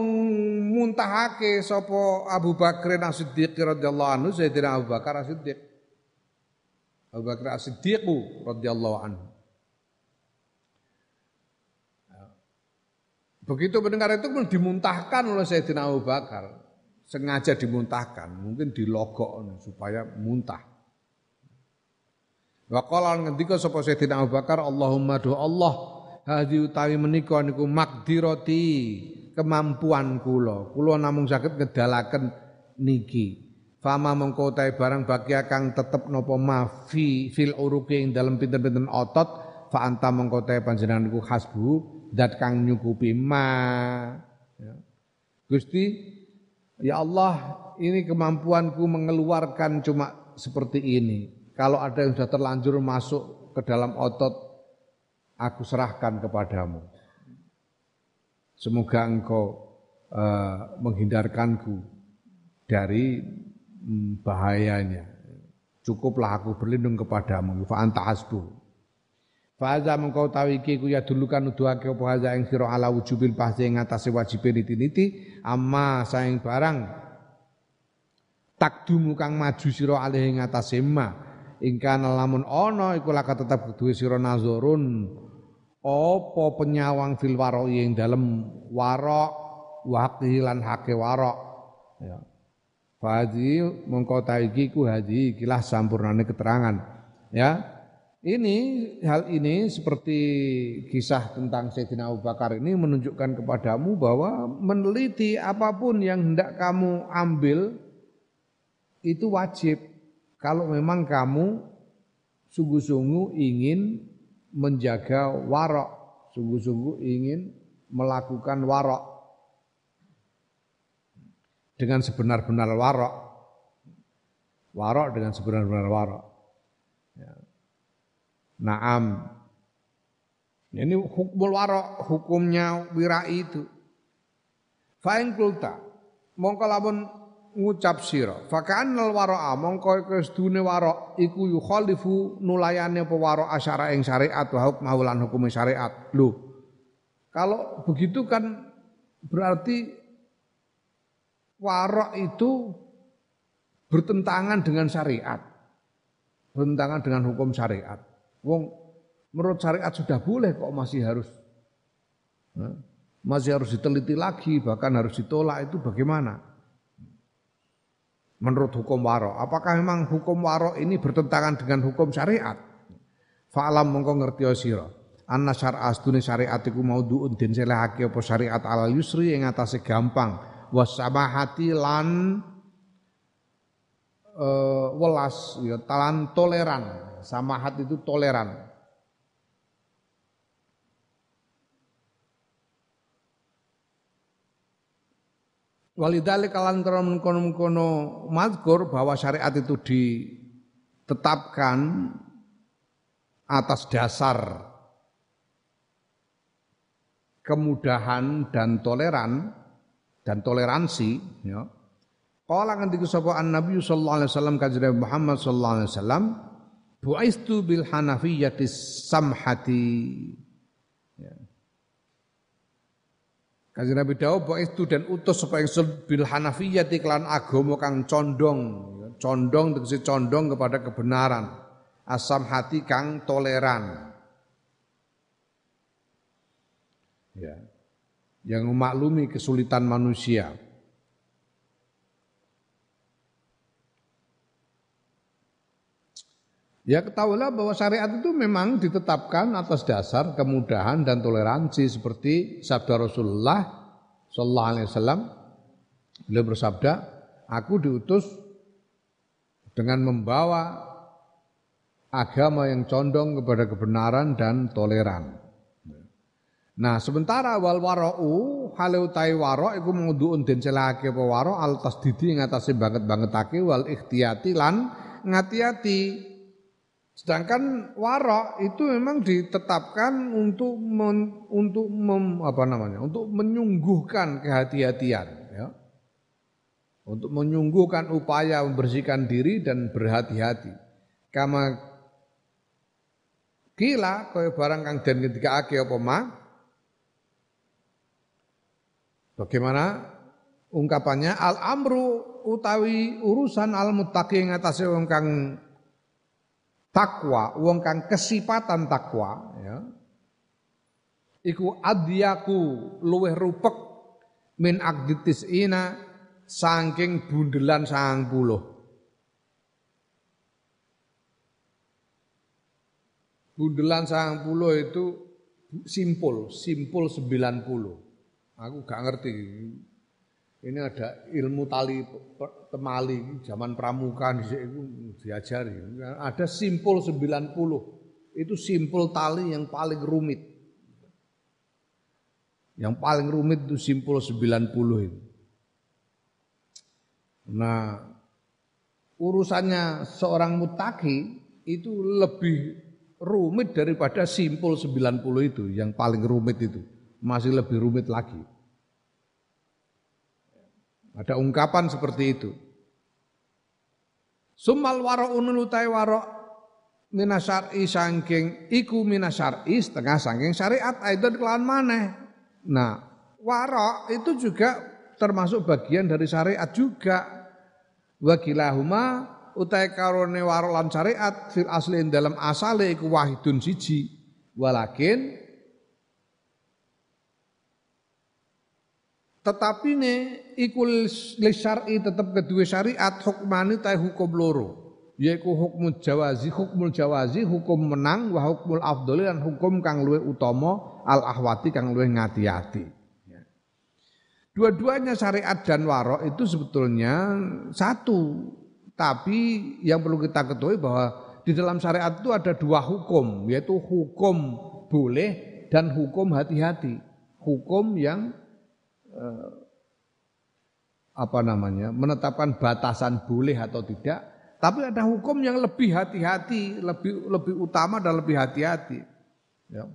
muntahake sopo Abu Bakar As-Siddiq radhiyallahu anhu Sayyidina Abu Bakar As-Siddiq. Abu Bakar As-Siddiq radhiyallahu anhu. Begitu mendengar itu pun dimuntahkan oleh Sayyidina Abu Bakar. Sengaja dimuntahkan, mungkin dilogok supaya muntah. Wa qala ngendika sapa Sayyidina Abu Bakar, Allahumma do Allah hadi utawi menika niku makdirati kemampuan kula. Kula namung saged ngedalaken niki. Fama mengko barang bagia kang tetep napa ma fi fil uruki ing dalem pinten-pinten otot fa anta mengko panjenengan niku hasbu dat kang nyukupi ma. Ya. Gusti ya Allah ini kemampuanku mengeluarkan cuma seperti ini. Kalau ada yang sudah terlanjur masuk ke dalam otot aku serahkan kepadamu. Semoga engkau uh, menghindarkanku dari bahayanya. Cukuplah aku berlindung kepadamu. Fa anta hasbu. Faza mengkau tahu iki ku ya dulu kan nuduhake apa haza ing sira ala wujubil bahsi ing atase wajib niti-niti amma saing barang takdumu kang maju sira alih ing atase ma ingkana lamun ana iku laka tetep duwe sira nazarun apa penyawang fil warok yang dalam warok wakil lan hake warok ya Fadi mengko iki ku hadi ikilah sampurnane keterangan. Ya. Ini hal ini seperti kisah tentang Sayyidina Abu Bakar ini menunjukkan kepadamu bahwa meneliti apa pun yang hendak kamu ambil itu wajib. Kalau memang kamu sungguh-sungguh ingin menjaga warok, sungguh-sungguh ingin melakukan warok dengan sebenar-benar warok. Warok dengan sebenar-benar warok. Ya. Naam. Ini hukum warok, hukumnya wirai itu. Fa'in kulta. Mongko lamun ngucap sira fakannal wara'a mongko kedune wara iku yukhalifu nulayane apa wara asyara ing syariat wa hukm lan hukum syariat lho kalau begitu kan berarti warok itu bertentangan dengan syariat bertentangan dengan hukum syariat wong menurut syariat sudah boleh kok masih harus masih harus diteliti lagi bahkan harus ditolak itu bagaimana menurut hukum waro. Apakah memang hukum waro ini bertentangan dengan hukum syariat? Fa'alam mongko ngerti sira. Anna syar'a astune syariat iku maudhu'un den selehake apa syariat ala yusri ing atase gampang wasamahati lan uh, welas, ya, talan toleran. Samahat itu toleran. Walidalik kalan kono kono mazkur bahwa syariat itu ditetapkan atas dasar kemudahan dan toleran dan toleransi ya. Qala ngendika sapa an-nabi sallallahu alaihi wasallam kanjeng Muhammad sallallahu alaihi wasallam buaistu bil hanafiyyati samhati ya. Kanjeng Nabi dawuh bahwa itu dan utus supaya ingsun bil hanafiyyati kelan agama kang condong, condong tegese condong kepada kebenaran. Asam hati kang toleran. Ya. Yang memaklumi kesulitan manusia. Ya ketahuilah bahwa syariat itu memang ditetapkan atas dasar kemudahan dan toleransi seperti sabda Rasulullah Sallallahu Alaihi Wasallam. Beliau bersabda, aku diutus dengan membawa agama yang condong kepada kebenaran dan toleran. Nah, sementara wal warau halu tai waro iku nguduun den celake apa waro al tasdidi ngatasi banget bangetake wal ikhtiyati lan ngati-ati Sedangkan warok itu memang ditetapkan untuk men, untuk mem, apa namanya? Untuk menyungguhkan kehati-hatian, ya. Untuk menyungguhkan upaya membersihkan diri dan berhati-hati. Kama kila kaya barang kang den ketika ake apa ma? Bagaimana ungkapannya al amru utawi urusan al muttaqi ngatasé wong kang takwa, wong kang kesipatan takwa, ya. Iku adyaku luweh rupek min agditis ina saking bundelan sang puluh. Bundelan sang puluh itu simpul, simpul sembilan puluh. Aku gak ngerti ini ada ilmu tali temali zaman pramuka itu diajari. Ada simpul 90. Itu simpul tali yang paling rumit. Yang paling rumit itu simpul 90 itu. Nah, urusannya seorang mutaki itu lebih rumit daripada simpul 90 itu, yang paling rumit itu. Masih lebih rumit lagi. Ada ungkapan seperti itu. Sumal waro utai waro minasyari sangking iku minasyari setengah sangking syariat itu kelawan mana? Nah, waro itu juga termasuk bagian dari syariat juga. Wakilahuma utai karone waro lan syariat fil aslin dalam asale iku wahidun siji. Walakin Tetapi ne ikul syar'i tetap kedua syariat hukmani ta hukum loro. Yaiku hukum jawazi, hukumul jawazi, hukum menang, wa hukumul afdoli dan hukum kang luwe utama al ahwati kang luwe ngati-ati. Ya. Dua-duanya syariat dan warok itu sebetulnya satu. Tapi yang perlu kita ketahui bahwa di dalam syariat itu ada dua hukum, yaitu hukum boleh dan hukum hati-hati. Hukum yang eh, apa namanya menetapkan batasan boleh atau tidak, tapi ada hukum yang lebih hati-hati, lebih lebih utama dan lebih hati-hati. Ya.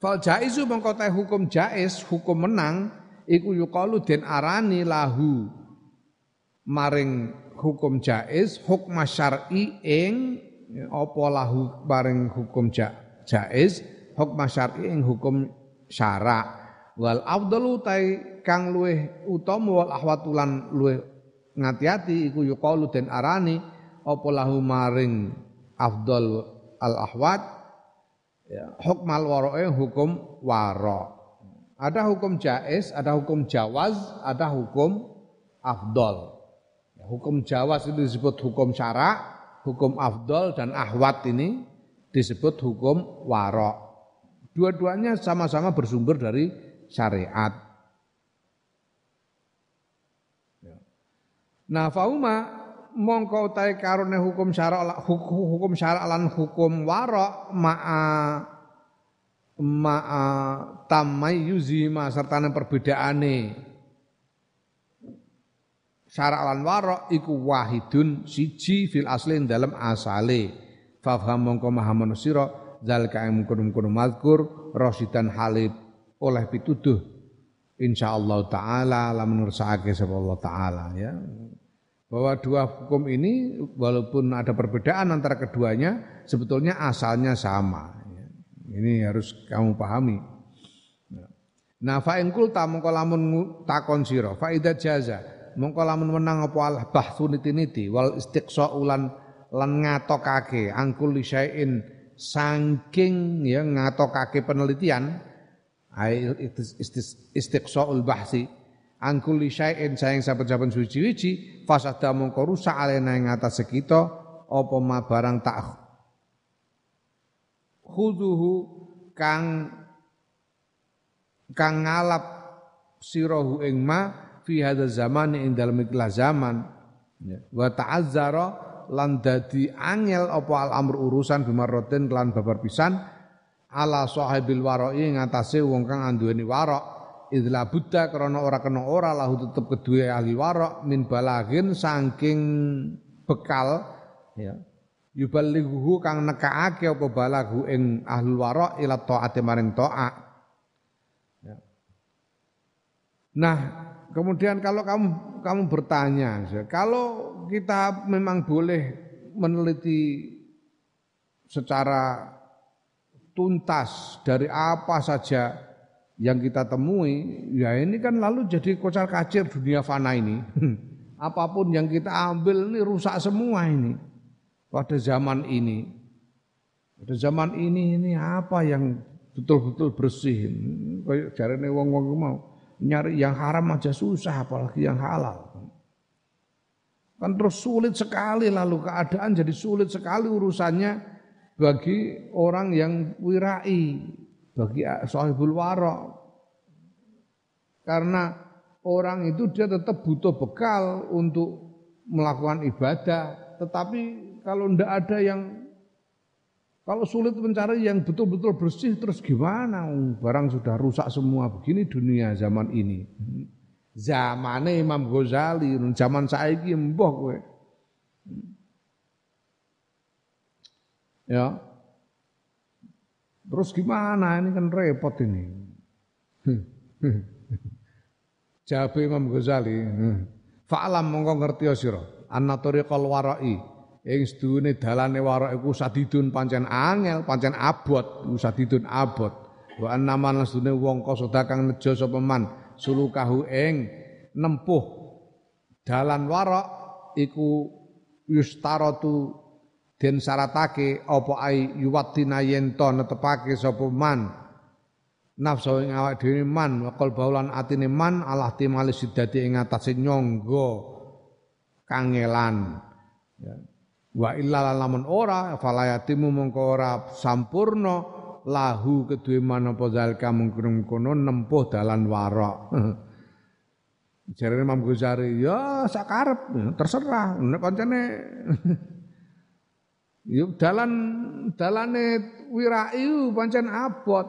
Fal jaizu mengkotai hukum jais, hukum menang, iku yukalu den arani lahu maring hukum jais, hukum syar'i ing apa lahu maring hukum jais, hukum syar'i ing hukum syara' wal afdalu tai kang luweh utama wal ahwatulan luweh ngati-ati iku yuqalu den arani apa lahu maring afdal al ahwat? Ya hukmal warae hukum wara ada hukum jais ada hukum jawaz ada hukum afdal. Ya, hukum jawaz itu disebut hukum syara hukum afdal dan ahwat ini disebut hukum wara dua-duanya sama-sama bersumber dari syariat. Ya. Nah fauma mongko utahe karone hukum syara hukum syara lan hukum wara ma'a ma'a tamayyuzi ma serta perbedaane syara lan wara iku wahidun siji fil asli dalam asale fafham mongko mahamono sira zalika mungkun-mungkun mazkur rasidan halib oleh pituduh insyaallah taala lamun nursake sapa Allah taala ya bahwa dua hukum ini walaupun ada perbedaan antara keduanya sebetulnya asalnya sama. Ini harus kamu pahami. Nah fa in qulta takon sira fa jaza mongko lamun menang apa al bahthu niti-niti wal istiqsa ulan lan ngatokake angkul syai'in saking ya ngatokake penelitian ai istiqsaul bahsi angkuli syai'in sayang saben-saben suci-wici fasada mongko rusak alena ing atas kita apa ma barang tak khuduhu kang kang ngalap sirahu ing ma fi hadza zaman ing dalem ikhlas zaman ya. wa ta'azzara lan dadi angel apa al amr urusan bimarroten kelan babar pisan ala sahibil warai ngatasé wong kang anduweni warok. Idla buddha karena ora kena ora lahu tetep kedua ahli warok min balagin saking bekal ya. Yubalighu kang nekaake apa balagu ing ahli warok ila taate maring taat ya. nah kemudian kalau kamu kamu bertanya kalau kita memang boleh meneliti secara tuntas dari apa saja yang kita temui, ya ini kan lalu jadi kocar kacir dunia fana ini. Apa pun yang kita ambil ini rusak semua ini. Pada zaman ini. Pada zaman ini ini apa yang betul-betul bersih. Kayak jarene wong-wong mau nyari yang haram aja susah apalagi yang halal. Kan terus sulit sekali lalu keadaan jadi sulit sekali urusannya bagi orang yang wirai bagi sahibul warok. Karena orang itu dia tetap butuh bekal untuk melakukan ibadah, tetapi kalau ndak ada yang kalau sulit mencari yang betul-betul bersih terus gimana? Barang sudah rusak semua begini dunia zaman ini. Zamannya Imam Ghazali, zaman saiki mbah kowe. Ya, Terus gimana? Ini kan repot ini. Jawab Imam Ghazali, fa'lam mongko ngerti sira, anna tariqal wara'i ing sedune dalane warak iku sadidun pancen angel, pancen abot, sadidun abot. Wa anna man sedune wong kosoda kang nejo sapa man sulukahu ing nempuh dalan warak iku yustaratu den syaratake apa ai yuwatina yen to netepake sapa man? Nafsu ing awak dhewe man waqal baulan atine man Allah timali sidati ing atase nyangga kangelan. Ya. wa illa lamun ora falayatimu mongko ora sampurna lahu kedue man apa zalika mungkrum kono nempuh dalan warok. Jarene Imam Ghazali ya sakarep terserah. Nek pancene Yuk dalan dalane wirai pancen abot.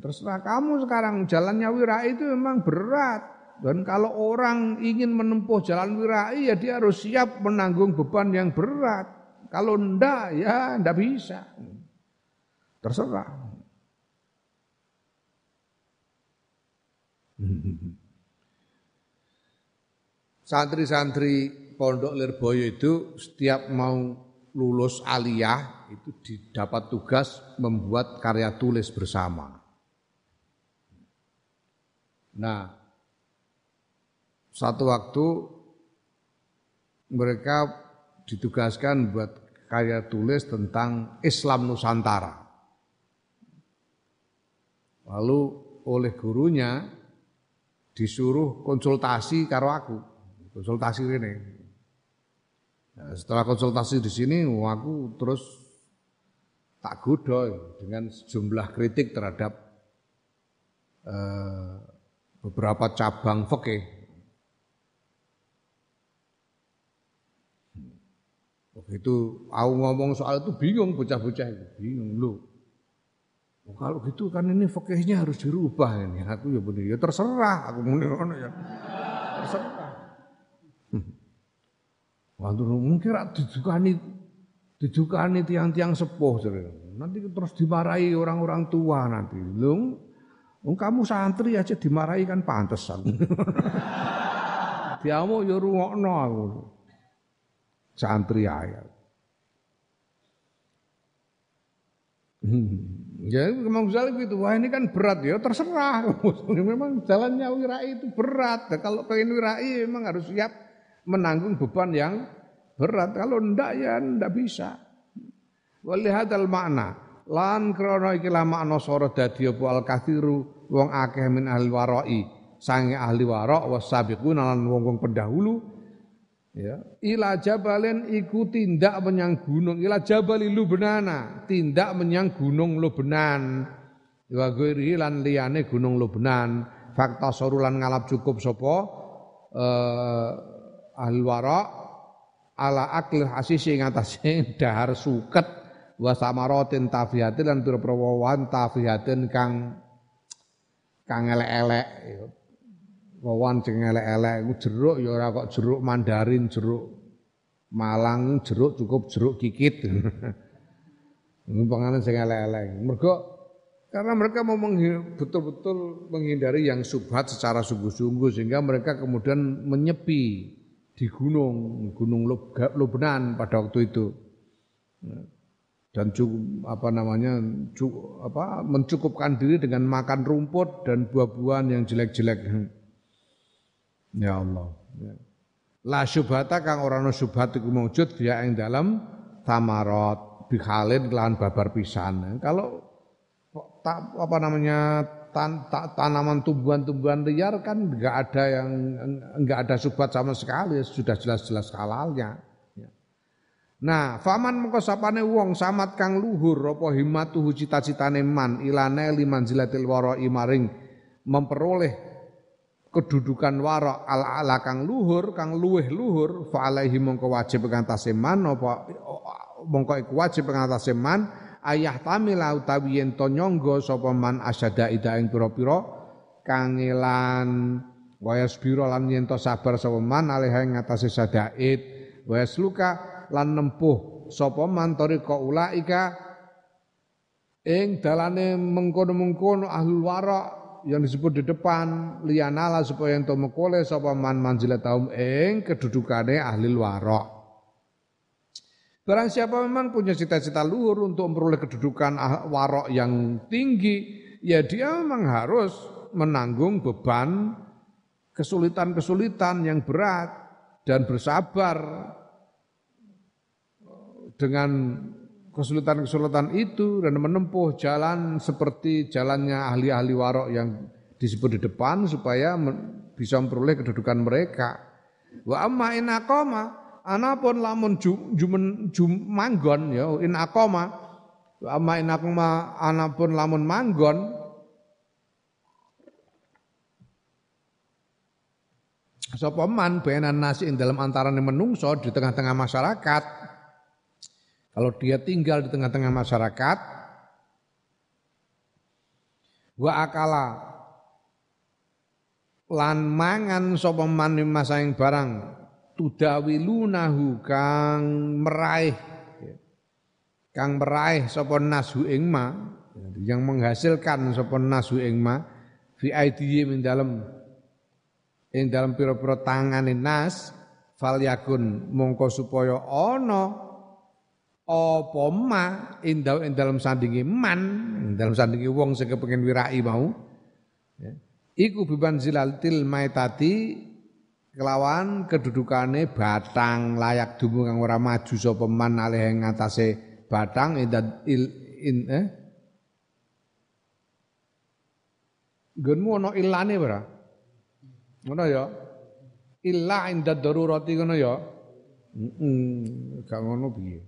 Terserah kamu sekarang jalannya wirai itu memang berat. Dan kalau orang ingin menempuh jalan wirai ya dia harus siap menanggung beban yang berat. Kalau ndak ya ndak bisa. Terserah. Santri-santri Pondok Lirboyo itu setiap mau lulus aliyah itu didapat tugas membuat karya tulis bersama. Nah, satu waktu mereka ditugaskan buat karya tulis tentang Islam Nusantara. Lalu oleh gurunya disuruh konsultasi karo aku, konsultasi ini. Nah, setelah konsultasi di sini, aku terus tak godo dengan sejumlah kritik terhadap eh, beberapa cabang fikih. Itu aku ngomong soal itu bingung bocah-bocah itu, bingung lu. Oh, kalau gitu kan ini fakihnya harus dirubah ini. Aku ya bener, ya terserah aku ngono ya. Terserah. Waktu mungkin rak didukani didukani tiang-tiang sepuh Nanti terus dimarahi orang-orang tua nanti. Lu kamu santri aja dimarahi kan pantesan. Diamu ya rungokno aku. Santri aja. Hmm. Ya memang Ghazali gitu, wah ini kan berat ya terserah. memang jalannya wirai itu berat. Kalau pengen wirai memang harus siap menanggung beban yang berat. Kalau ndak ya ndak bisa. Walihadal makna. Lan krana iki la makna sora dadi apa? Al kathiru wong akeh min ahli warai. Sange ahli warok wasabiqun lan wong-wong pendahulu. Ya. Ila jabalen iku tindak menyang gunung. Ila jabali lubnana tindak menyang gunung lubnan wa ghairi lan liyane gunung lubnan fakta sorulan ngalap cukup sapa eh, ahli warok ala akil hasisi ngatasé dahar suket wa samaratin tafihatin lan tur prawawan tafihatin kang kang elek-elek. Wawan sing elek-elek iku jeruk ya ora kok jeruk mandarin, jeruk Malang, jeruk cukup jeruk kikit. Panganan sing elek-elek. Mergo karena mereka mau betul-betul menghindari yang subhat secara sungguh-sungguh sehingga mereka kemudian menyepi di gunung, Gunung Lubnan pada waktu itu. Dan cukup apa namanya cukup, apa mencukupkan diri dengan makan rumput dan buah-buahan yang jelek-jelek. Ya Allah. Ya. La syubhata kang ora ana syubhat iku maujud biya ing dalam tamarot bikhalin kelawan babar pisan. Kalau apa namanya tan, ta, tanaman tumbuhan-tumbuhan liar kan enggak ada yang enggak ada syubhat sama sekali sudah jelas-jelas halalnya. Ya. Nah, faman mengko sapane wong samat kang luhur apa himmatuhu cita-citane man ilane liman zilatil wara maring memperoleh kedudukan warok ala ala kang luhur kang luweh luhur fa alaihi mongko wajib ngantase man apa mongko iku wajib ngantase man ayah tamila utawi yen to nyangga sapa man asyada ida ing pira-pira kangelan wayas biro lan yen to sabar sapa man alih ing ngatasi sadaid luka lan nempuh sapa man tariqa ulaika ing dalane mengkono-mengkono ahlul warok yang disebut di depan lianala supaya ento mekole sapa man manzila taum ing kedudukane ahli warok. Barang siapa memang punya cita-cita luhur untuk memperoleh kedudukan ah, warok yang tinggi, ya dia memang harus menanggung beban kesulitan-kesulitan yang berat dan bersabar dengan kesulitan-kesulitan itu dan menempuh jalan seperti jalannya ahli-ahli warok yang disebut di depan supaya bisa memperoleh kedudukan mereka. Wa amma in aqama anapun lamun jum, jum, jum manggon ya in aqama wa amma in aqama anapun lamun manggon sapa man benan nasi ing dalam antarané menungso di tengah-tengah masyarakat. Kalau dia tinggal di tengah-tengah masyarakat, wa akala lan mangan sapa man masaing barang tudawilunahu kang meraih. Kang meraih sapa nasu ing ma. Yang menghasilkan sapa nasu ing ma fi aidiyim ing dalem ing dalem pira-pira tangane nas fal yakun mongko supaya ana apa ma ing dalam sandingi man ing dalam sandingi wong sing kepengin wirai mau. Ya. iku biban zilaltil maitati kelawan kedudukane batang layak dumu kang ora maju sapa man alih ing ngatasé batang il in eh Gunmu ana ilane ora? Ngono ya. Illa inda darurati ngono ya. Heeh, gak ngono piye.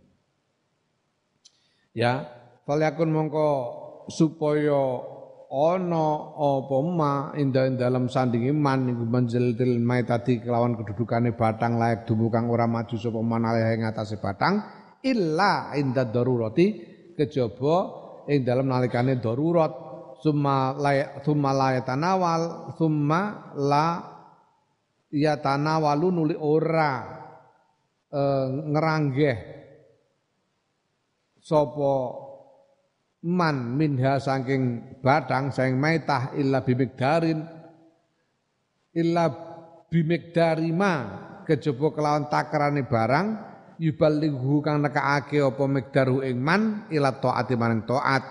Ya, falyakun mongko supaya ana apa ma inda dalam sandingi man iku manzilil mai tadi kelawan kedudukane batang layak dumu kang ora maju sapa man alih batang illa inda darurati kejaba ing dalam nalikane darurat. Summa la summa la yatanawal summa la yatanawalu nuli ora e, ngeranggeh sapa man minha saking batang saking maitah illa bimikdarin illa bimikdarima kejaba kelawan takrane barang yubalighu kang nekaake apa mikdaru ing man ila taati maring taat.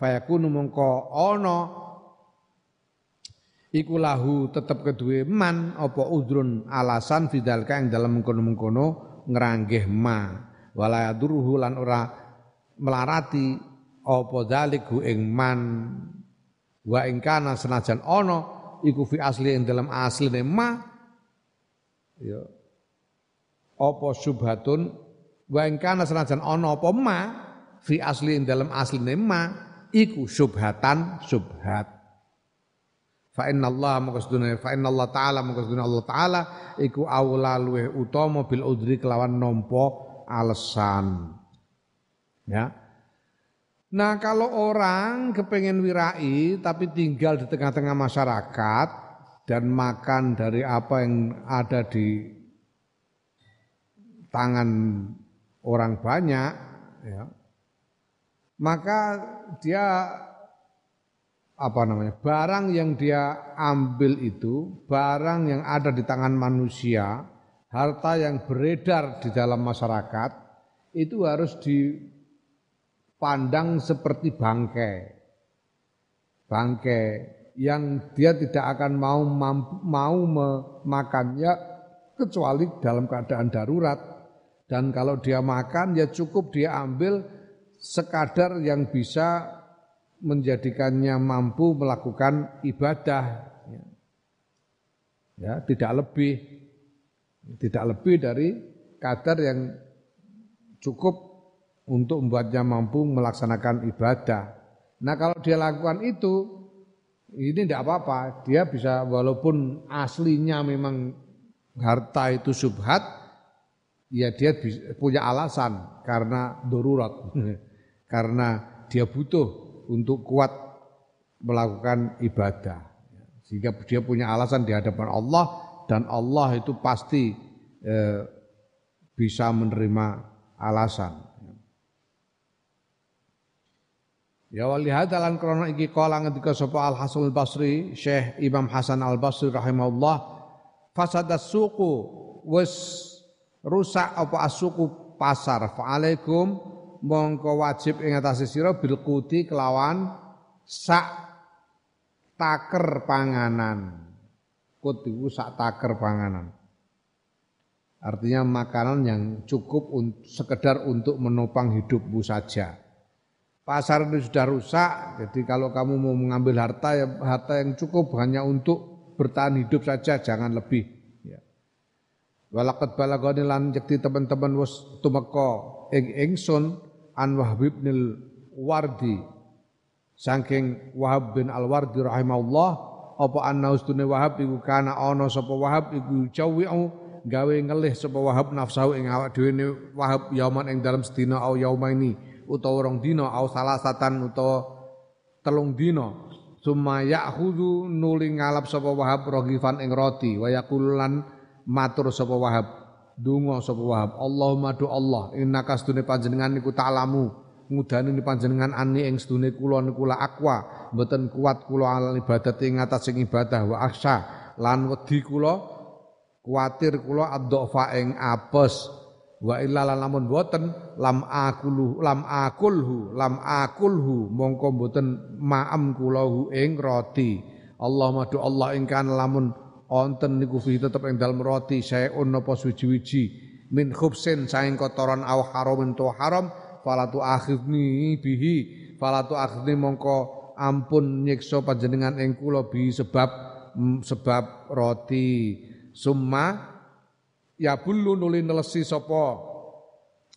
Fayakunu mongko ana iku lahu tetep kedue man apa udrun alasan fidal kang dalam mengkono-mengkono ngranggeh ma. Wala yadurhu lan ora melarati apa dalik hu ing man? Wa ing kana senajan ana iku fi asli ing dalam asline ma. Ya. Apa subhatun wa ing kana senajan ana apa ma? Fi asli ing dalam asline ma iku subhatan subhat fa inna Allah mukasduna fa inna Allah taala mukasduna Allah taala iku aula luweh utama bil udri kelawan nompo alasan ya Nah kalau orang kepengen wirai tapi tinggal di tengah-tengah masyarakat dan makan dari apa yang ada di tangan orang banyak, ya, maka dia apa namanya barang yang dia ambil itu barang yang ada di tangan manusia, harta yang beredar di dalam masyarakat itu harus di pandang seperti bangkai. Bangkai yang dia tidak akan mau mampu, mau memakannya kecuali dalam keadaan darurat. Dan kalau dia makan ya cukup dia ambil sekadar yang bisa menjadikannya mampu melakukan ibadah. Ya, tidak lebih tidak lebih dari kadar yang cukup untuk membuatnya mampu melaksanakan ibadah. Nah kalau dia lakukan itu, ini tidak apa-apa. Dia bisa walaupun aslinya memang harta itu subhat, ya dia punya alasan karena darurat, karena dia butuh untuk kuat melakukan ibadah. Sehingga dia punya alasan di hadapan Allah dan Allah itu pasti eh, bisa menerima alasan. Ya wali hadalan krono iki kala ngendika sapa Al Hasan Al Basri, Syekh Imam Hasan Al Basri rahimahullah, fasadas suku wis rusak apa asuku pasar. Fa'alaikum mongko wajib ing atase sira bil kelawan sak taker panganan. Kut iku sak taker panganan. Artinya makanan yang cukup sekedar untuk menopang hidupmu saja pasar ini sudah rusak, jadi kalau kamu mau mengambil harta ya harta yang cukup hanya untuk bertahan hidup saja, jangan lebih. Ya. Walakat balagoni lan yakti teman-teman was tumeka ing ingsun an Wahab bin Wardi saking Wahab bin Al Wardi rahimahullah apa anna ustune Wahab iku kana ana sapa Wahab iku jawi'u gawe ngelih sapa Wahab nafsahu ing awak dhewe Wahab yauman ing dalam sedina au yaumaini utawa rong dina au salasatan utawa telung dina. Summa ya'khudhu nuli ngalap sapa Wahab rogifan ing roti. Wa yaqulan matur sapa Wahab. Donga sapa Wahab. Allahumma do Allah innaka sedune panjenengan niku ta'lamu. Ngudani ni panjenengan ani ing sedune kula niku la akwa mboten kuat kula al ibadat ing atas sing ibadah. Wa aksha lan wedi kula kuatir kula adzofa ing apes wa illa lamun boten lam akulu lam akulhu lam akulhu mongko boten maam kula ing roti. Allah madu Allah ingkan lamun onten niku fi tetep ing dalem roti saeun napa suci-wiji min khubsin saing kotoran aw haramin to haram falatu akhidni bihi falatu akhidni mongko ampun nyiksa panjenengan ing kula bi sebab sebab roti. Summa ya bulu nuli nelesi sapa?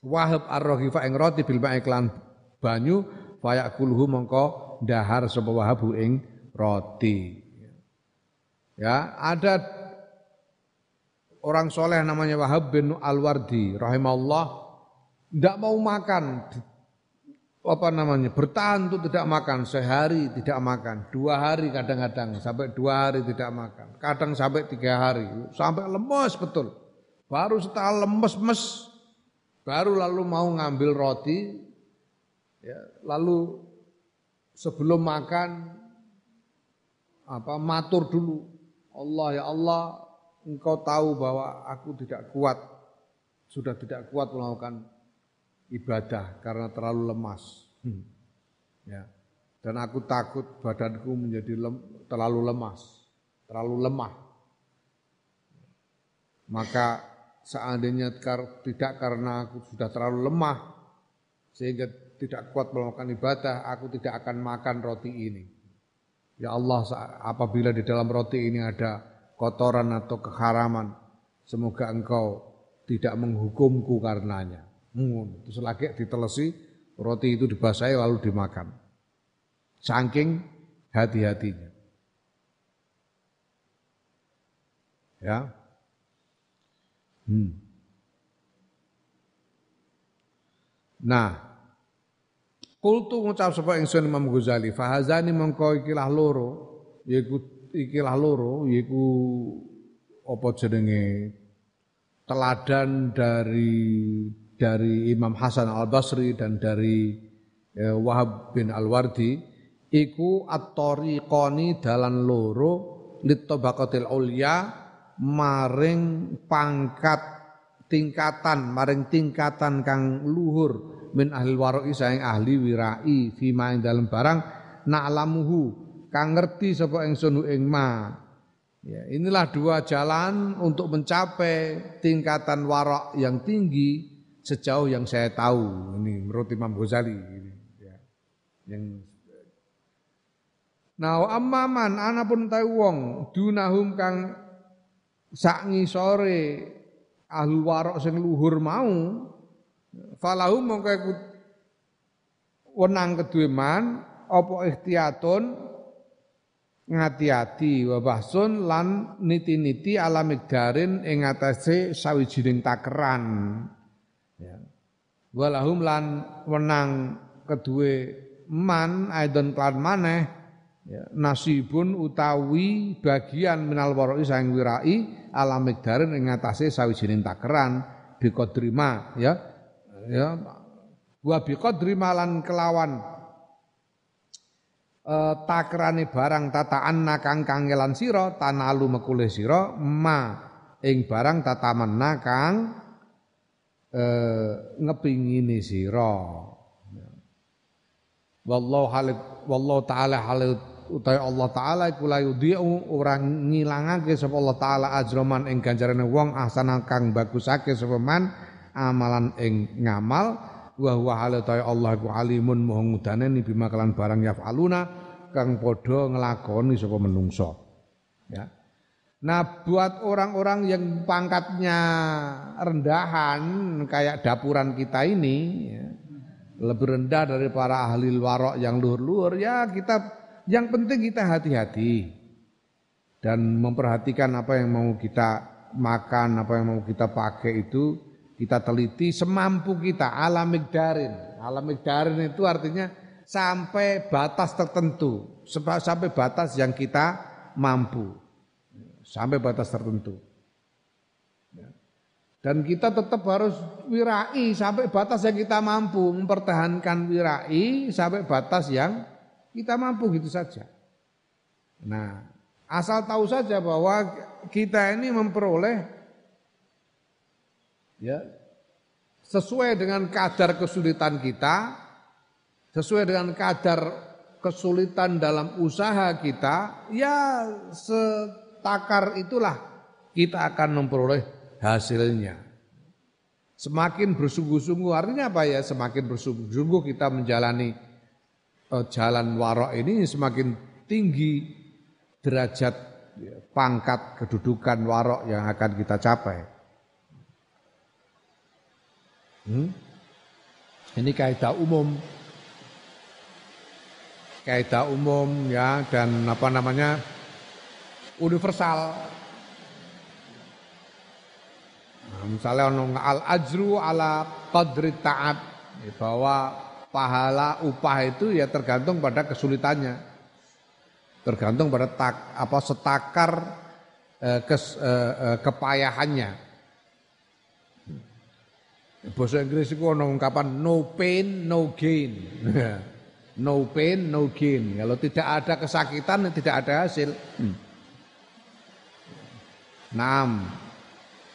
Wahab ar-Raghifa ing roti bil iklan banyu fayakulhu mongko dahar sapa Wahab ing roti. Ya, ada orang soleh namanya Wahab bin Al-Wardi rahimahullah. Tidak mau makan. Apa namanya? Bertahan untuk tidak makan. Sehari tidak makan. Dua hari kadang-kadang. Sampai dua hari tidak makan. Kadang sampai tiga hari. Sampai lemes betul baru setelah lemes-mes baru lalu mau ngambil roti. Ya, lalu sebelum makan apa matur dulu. Allah ya Allah engkau tahu bahwa aku tidak kuat. Sudah tidak kuat melakukan ibadah karena terlalu lemas. Hmm. ya. Dan aku takut badanku menjadi lem, terlalu lemas terlalu lemah. Maka seandainya tidak karena aku sudah terlalu lemah sehingga tidak kuat melakukan ibadah aku tidak akan makan roti ini Ya Allah apabila di dalam roti ini ada kotoran atau keharaman, semoga engkau tidak menghukumku karenanya. Hmm, terus lagi ditelesi, roti itu dibasahi lalu dimakan. Saking hati-hatinya. Ya. Hmm. Nah, Kultu ngucap sapa ingsun Imam Ghazali, fahazani mengko ikilah loro, yaiku ikilah loro, yaiku apa jenenge teladan dari dari Imam Hasan Al Basri dan dari eh, Wahab bin Al Wardi, iku at-tariqani dalan loro litobaqatil ulya maring pangkat tingkatan maring tingkatan kang luhur min ahli waro'i saing ahli wirai fima ing dalam barang na'lamuhu kang ngerti sapa ingsun ing ma ya inilah dua jalan untuk mencapai tingkatan warok yang tinggi sejauh yang saya tahu ini menurut Imam Ghazali ini ya. yang Nah, amman ana pun tahu wong dunahum kang sak ngisore ahli warok sing luhur mau falahu mongko wenang kedue man apa ikhtiyatun ngati-ati wa lan niti-niti ala migdarin ing atase sawijining takeran. Ya. Walahum lan wenang kedue man aidon klan maneh ya, nasibun utawi bagian minal waroi sang wirai ala migdarin ing atase sawijining takeran biqadrima ya ya wa biqadri malan kelawan e, takrane barang tataan nakang kangelan sira tanalu mekule sira ma ing barang tatamanna kang e, ngepingini sira. Wallahu halid wallahu taala halid utai Allah taala iku la yudhi'u ora ngilangake sapa Allah taala ajroman ing ganjarane wong ahsana kang bagusake sapa man amalan ing ngamal. Wa huwa halata Allah ku alimun moho ngudaneni bima kelan barang yafaluna kang padha nglakoni sapa menungso ya. Nah buat orang-orang yang pangkatnya rendahan kayak dapuran kita ini ya, lebih rendah dari para ahli warok yang luhur-luhur ya kita yang penting kita hati-hati dan memperhatikan apa yang mau kita makan apa yang mau kita pakai itu kita teliti semampu kita alam migdarin. Alam migdarin itu artinya sampai batas tertentu, sampai batas yang kita mampu. Sampai batas tertentu. Ya. Dan kita tetap harus wirai sampai batas yang kita mampu, mempertahankan wirai sampai batas yang kita mampu gitu saja. Nah, asal tahu saja bahwa kita ini memperoleh ya sesuai dengan kadar kesulitan kita, sesuai dengan kadar kesulitan dalam usaha kita, ya setakar itulah kita akan memperoleh hasilnya. Semakin bersungguh-sungguh artinya apa ya? Semakin bersungguh-sungguh kita menjalani jalan warok ini semakin tinggi derajat ya, pangkat kedudukan warok yang akan kita capai. Hmm? Ini kaidah umum. kaidah umum ya dan apa namanya universal. Nah, misalnya al ajru ala qadri ta'ab ya, bahwa pahala upah itu ya tergantung pada kesulitannya. Tergantung pada tak, apa setakar eh, kes, eh, eh, kepayahannya. Bahasa Inggris itu ada ungkapan no pain, no gain. no pain, no gain. Kalau tidak ada kesakitan, tidak ada hasil. Hmm. Naam.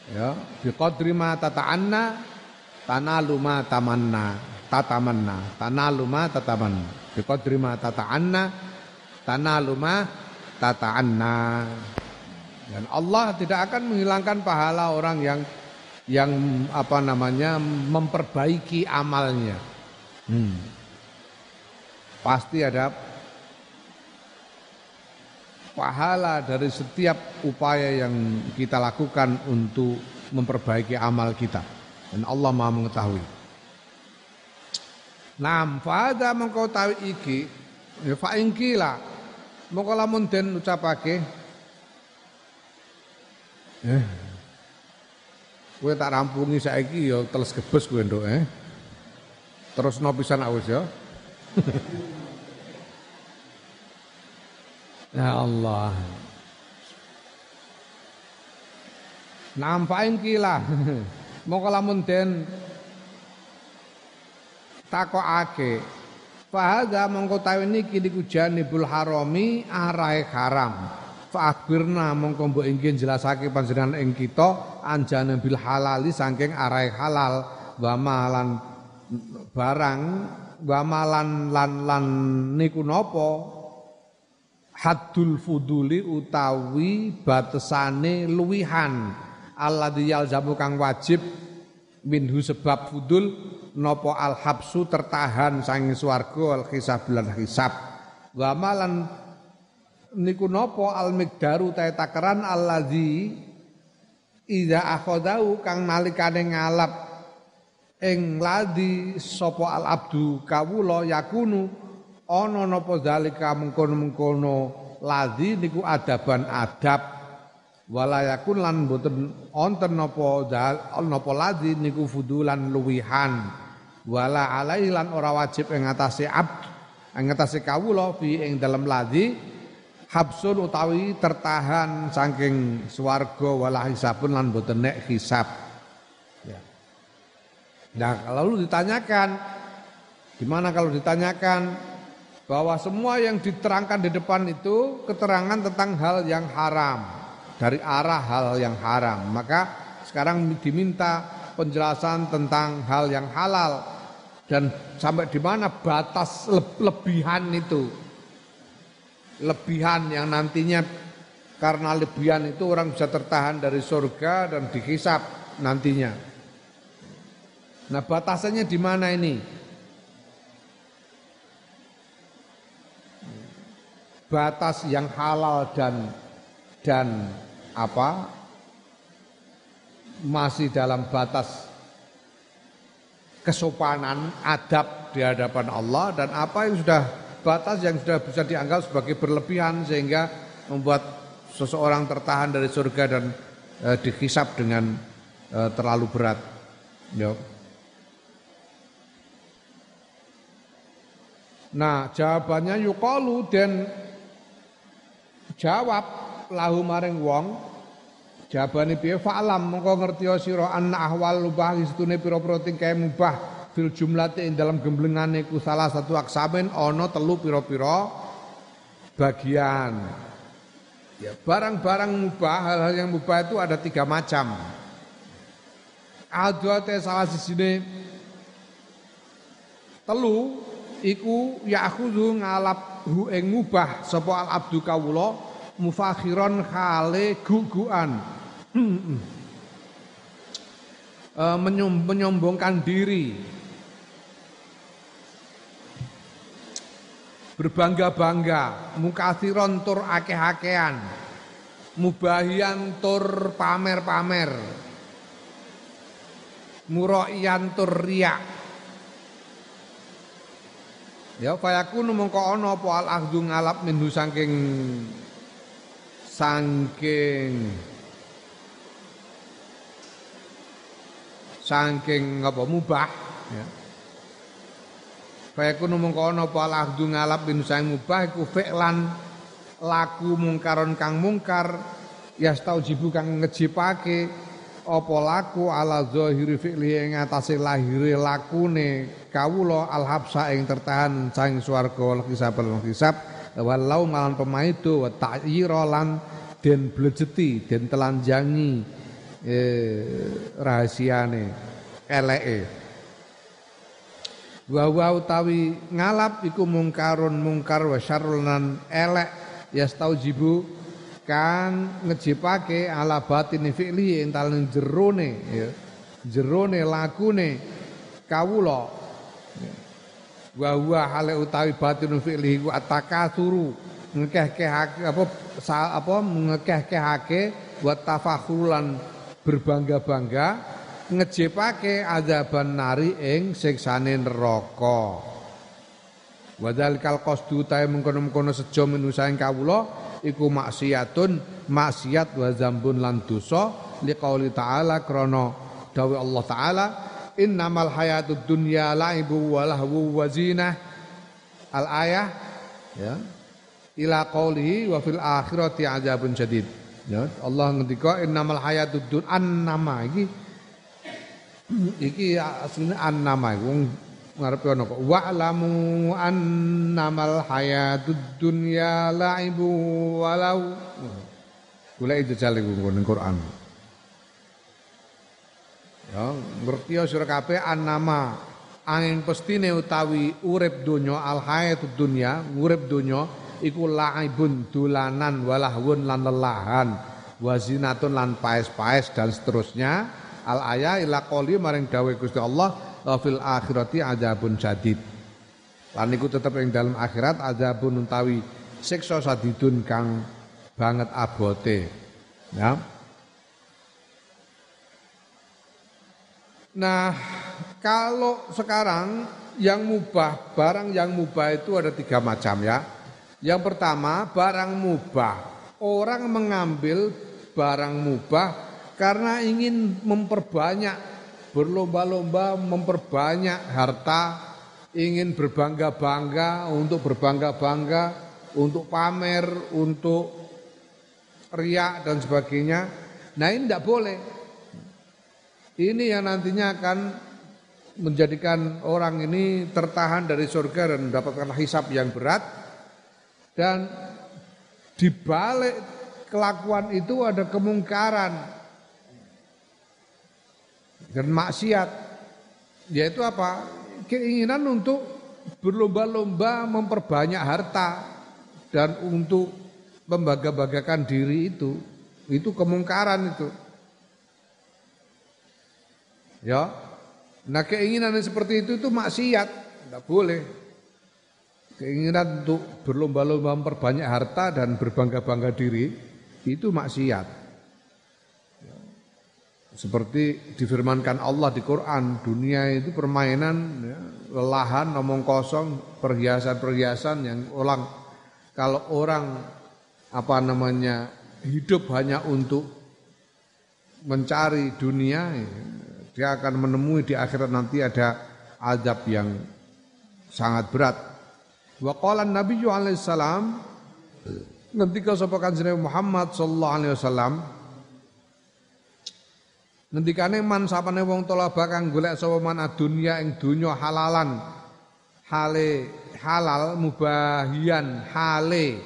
Ya, biqadri ma tata'anna tanalu ma tamanna, tatamanna, tanalu ma tatamanna. Biqadri ma tata'anna tanalu ma tata'anna. Dan Allah tidak akan menghilangkan pahala orang yang yang apa namanya memperbaiki amalnya. Hmm. Pasti ada pahala dari setiap upaya yang kita lakukan untuk memperbaiki amal kita. Dan Allah Maha mengetahui. Nam fada mengkau tahu iki ya fa ingkila mengkau lamun den ucapake eh Kowe tak rampungi saiki ya teles gebes kowe nduk eh. Terus no pisan awis ya. ya Allah. Nampain kila. Mongko lamun den takokake. Fahadha mongko tawi niki niku janibul harami arahe haram. Fa'akbirna mongko mbok inggih jelasake panjenengan ing kita anjane bil halali saking arai halal wa malan barang wa malan lan lan niku napa haddul fuduli utawi batesane luwihan alladzi yalzamu kang wajib minhu sebab fudul nopo al habsu tertahan sanging swarga al hisab lan hisab. Wa malan niku nopo al migdaru ta takaran allazi idza akhadau kang nalikane ngalap ing ladi sapa al abdu kawula yakunu ana napa zalika mengkono-mengkono ladi niku adaban adab. Wala yakun lan boten onten napa napa ladi niku fudulan luwihan wala alaihi lan ora wajib ing atase abd ing atase kawula fi ing dalem ladi habsun utawi tertahan saking swarga wala hisabun lan boten nek hisab. Ya. Nah, lalu ditanyakan gimana kalau ditanyakan bahwa semua yang diterangkan di depan itu keterangan tentang hal yang haram dari arah hal yang haram. Maka sekarang diminta penjelasan tentang hal yang halal dan sampai di mana batas lebihan itu lebihan yang nantinya karena lebihan itu orang bisa tertahan dari surga dan dihisap nantinya. Nah batasannya di mana ini? Batas yang halal dan dan apa masih dalam batas kesopanan adab di hadapan Allah dan apa yang sudah batas yang sudah bisa dianggap sebagai berlebihan sehingga membuat seseorang tertahan dari surga dan e, dihisap dengan e, terlalu berat. Ya. Nah, jawabannya yukalu dan jawab lahu maring wong jawabane piye fa'lam mengko ngerti sira anna ahwal lubah istune pira-pira tingkae mubah fil jumlati ing dalam gemblengane ku salah satu aksamen ono telu pira-pira bagian. Ya, barang-barang mubah, hal-hal yang mubah itu ada tiga macam. Adwate salah sini telu iku ya'khudhu ngalap hu ing mubah sapa al abdu kawula mufakhiron khale guguan. E, menyombongkan diri. Berbangga-bangga, mukathiron tur akeh-akehan, mubahian tur pamer-pamer, muroian tur riak. Ya fayakunu mongko ana apa al akhdhu ngalap minhu saking saking saking apa mubah ya. Fayakunu mongko ana apa al akhdhu ngalap saking mubah iku fi'lan laku mungkaron kang mungkar yastaujibu kang ngejipake apa laku ala zahiri fi'li ing atase lahire lakune kawula alhabsa ing tertahan sang swarga lan hisab walau malan pemaido wa ta'yira lan den blejeti den telanjangi eh, rahasiane eleke. Wa utawi ngalap iku mungkarun mungkar wa syarrun elek. Yastaujibu kang ngejipake ala batin fi'li dalem jerone ya. Jerone lakune kawula. Wa huwa hale utawi batin fi'li ku atakasuru ngekeh-kehake apa apa ngekeh-kehake wa tafakhuran berbangga-bangga ngejipake azaban nari ing siksane neraka. Wa dzalikal qasdu ta mengkono-mengkono sejo menusa ing kawula iku maksiatun maksiat wa zambun lan dosa liqauli ta'ala krana dawuh Allah taala innamal hayatud dunya laibu wa lahwu wa zinah. Al ayah ya ila qaulihi wa fil akhirati adzabun syadid ya Allah ngendika innamal hayatud dunya annama. Iki iki asline annama wong ngarepe ana kok wa'lamu annamal hayatud dunya la'ibu walau. Golek jejal iku ning Quran. Ya ngerti ya sira kabeh annama. Angin pestine utawi urip donya al hayatud dunya urip donya iku la'ibun dolanan walahun lan lelahan wazinatun lan paes-paes dan seterusnya al ayah ila qoli maring dawuh Gusti Allah fil akhirati azabun syadid. Lan iku tetep ing dalam akhirat azabun utawi siksa sadidun kang banget abote. Ya. Nah, kalau sekarang yang mubah, barang yang mubah itu ada tiga macam ya. Yang pertama, barang mubah. Orang mengambil barang mubah karena ingin memperbanyak berlomba-lomba memperbanyak harta, ingin berbangga-bangga, untuk berbangga-bangga, untuk pamer, untuk riak dan sebagainya. Nah ini tidak boleh. Ini yang nantinya akan menjadikan orang ini tertahan dari surga dan mendapatkan hisap yang berat. Dan di balik kelakuan itu ada kemungkaran, dan maksiat. Yaitu apa? Keinginan untuk berlomba-lomba memperbanyak harta dan untuk membangga-banggakan diri itu itu kemungkaran itu. Ya. Nah keinginan seperti itu itu maksiat. Tidak boleh keinginan untuk berlomba-lomba memperbanyak harta dan berbangga-bangga diri itu maksiat seperti difirmankan Allah di Quran, dunia itu permainan, ya, lelahan, omong kosong, perhiasan-perhiasan yang orang kalau orang apa namanya hidup hanya untuk mencari dunia, dia akan menemui di akhirat nanti ada azab yang sangat berat. Wa qala Nabi alaihi salam ketika sapa kanjeng Muhammad sallallahu alaihi wasallam Ngendikane man sapane wong talaba kang golek sapa man adunya ing donya halalan hale halal mubahian hale.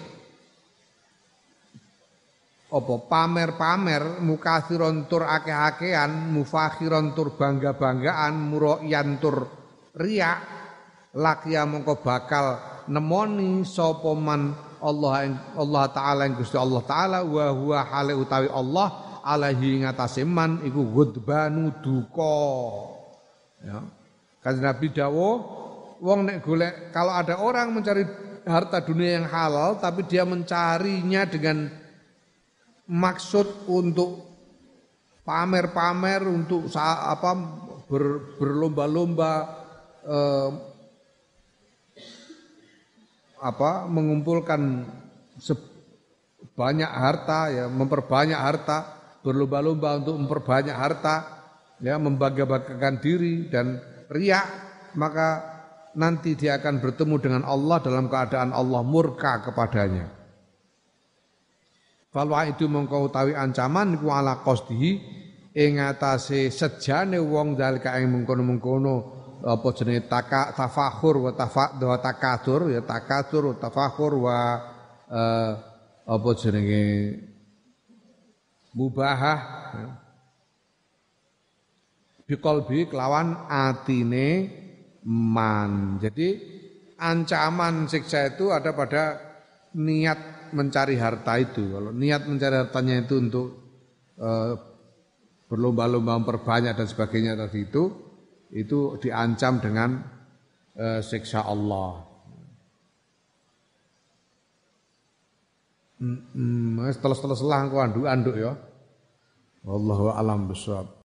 Apa? Pamer-pamer mukasiron tur akeh-akehan mufakhiron tur bangga-banggaan muraiyan tur riak lakya mongko bakal nemoni sapa man Allah Allah taala ing Gusti Allah taala wa huwa hale utawi Allah alaihi ngatasé man iku ghudbanu duka. Ya. Kan Nabi dawuh wong nek golek kalau ada orang mencari harta dunia yang halal tapi dia mencarinya dengan maksud untuk pamer-pamer untuk apa ber, berlomba-lomba eh, apa mengumpulkan banyak harta ya memperbanyak harta berlomba-lomba untuk memperbanyak harta ya membangga-banggakan diri dan riak maka nanti dia akan bertemu dengan Allah dalam keadaan Allah murka kepadanya. Falwa itu mengkau tawi ancaman ku ala qasdihi ing atase sejane wong dalika ing mengkono-mengkono apa jenenge taka tafakhur wa tafa wa takatur ya takatur wa tafakhur wa uh, apa jenenge mubahah ya. biqalbi kelawan atine man. Jadi ancaman siksa itu ada pada niat mencari harta itu. Kalau niat mencari hartanya itu untuk e, berlomba-lomba memperbanyak dan sebagainya tadi itu, itu diancam dengan e, siksa Allah. Hmm, setelah setelah selang anduk anduk ya. Wallahu alam besar.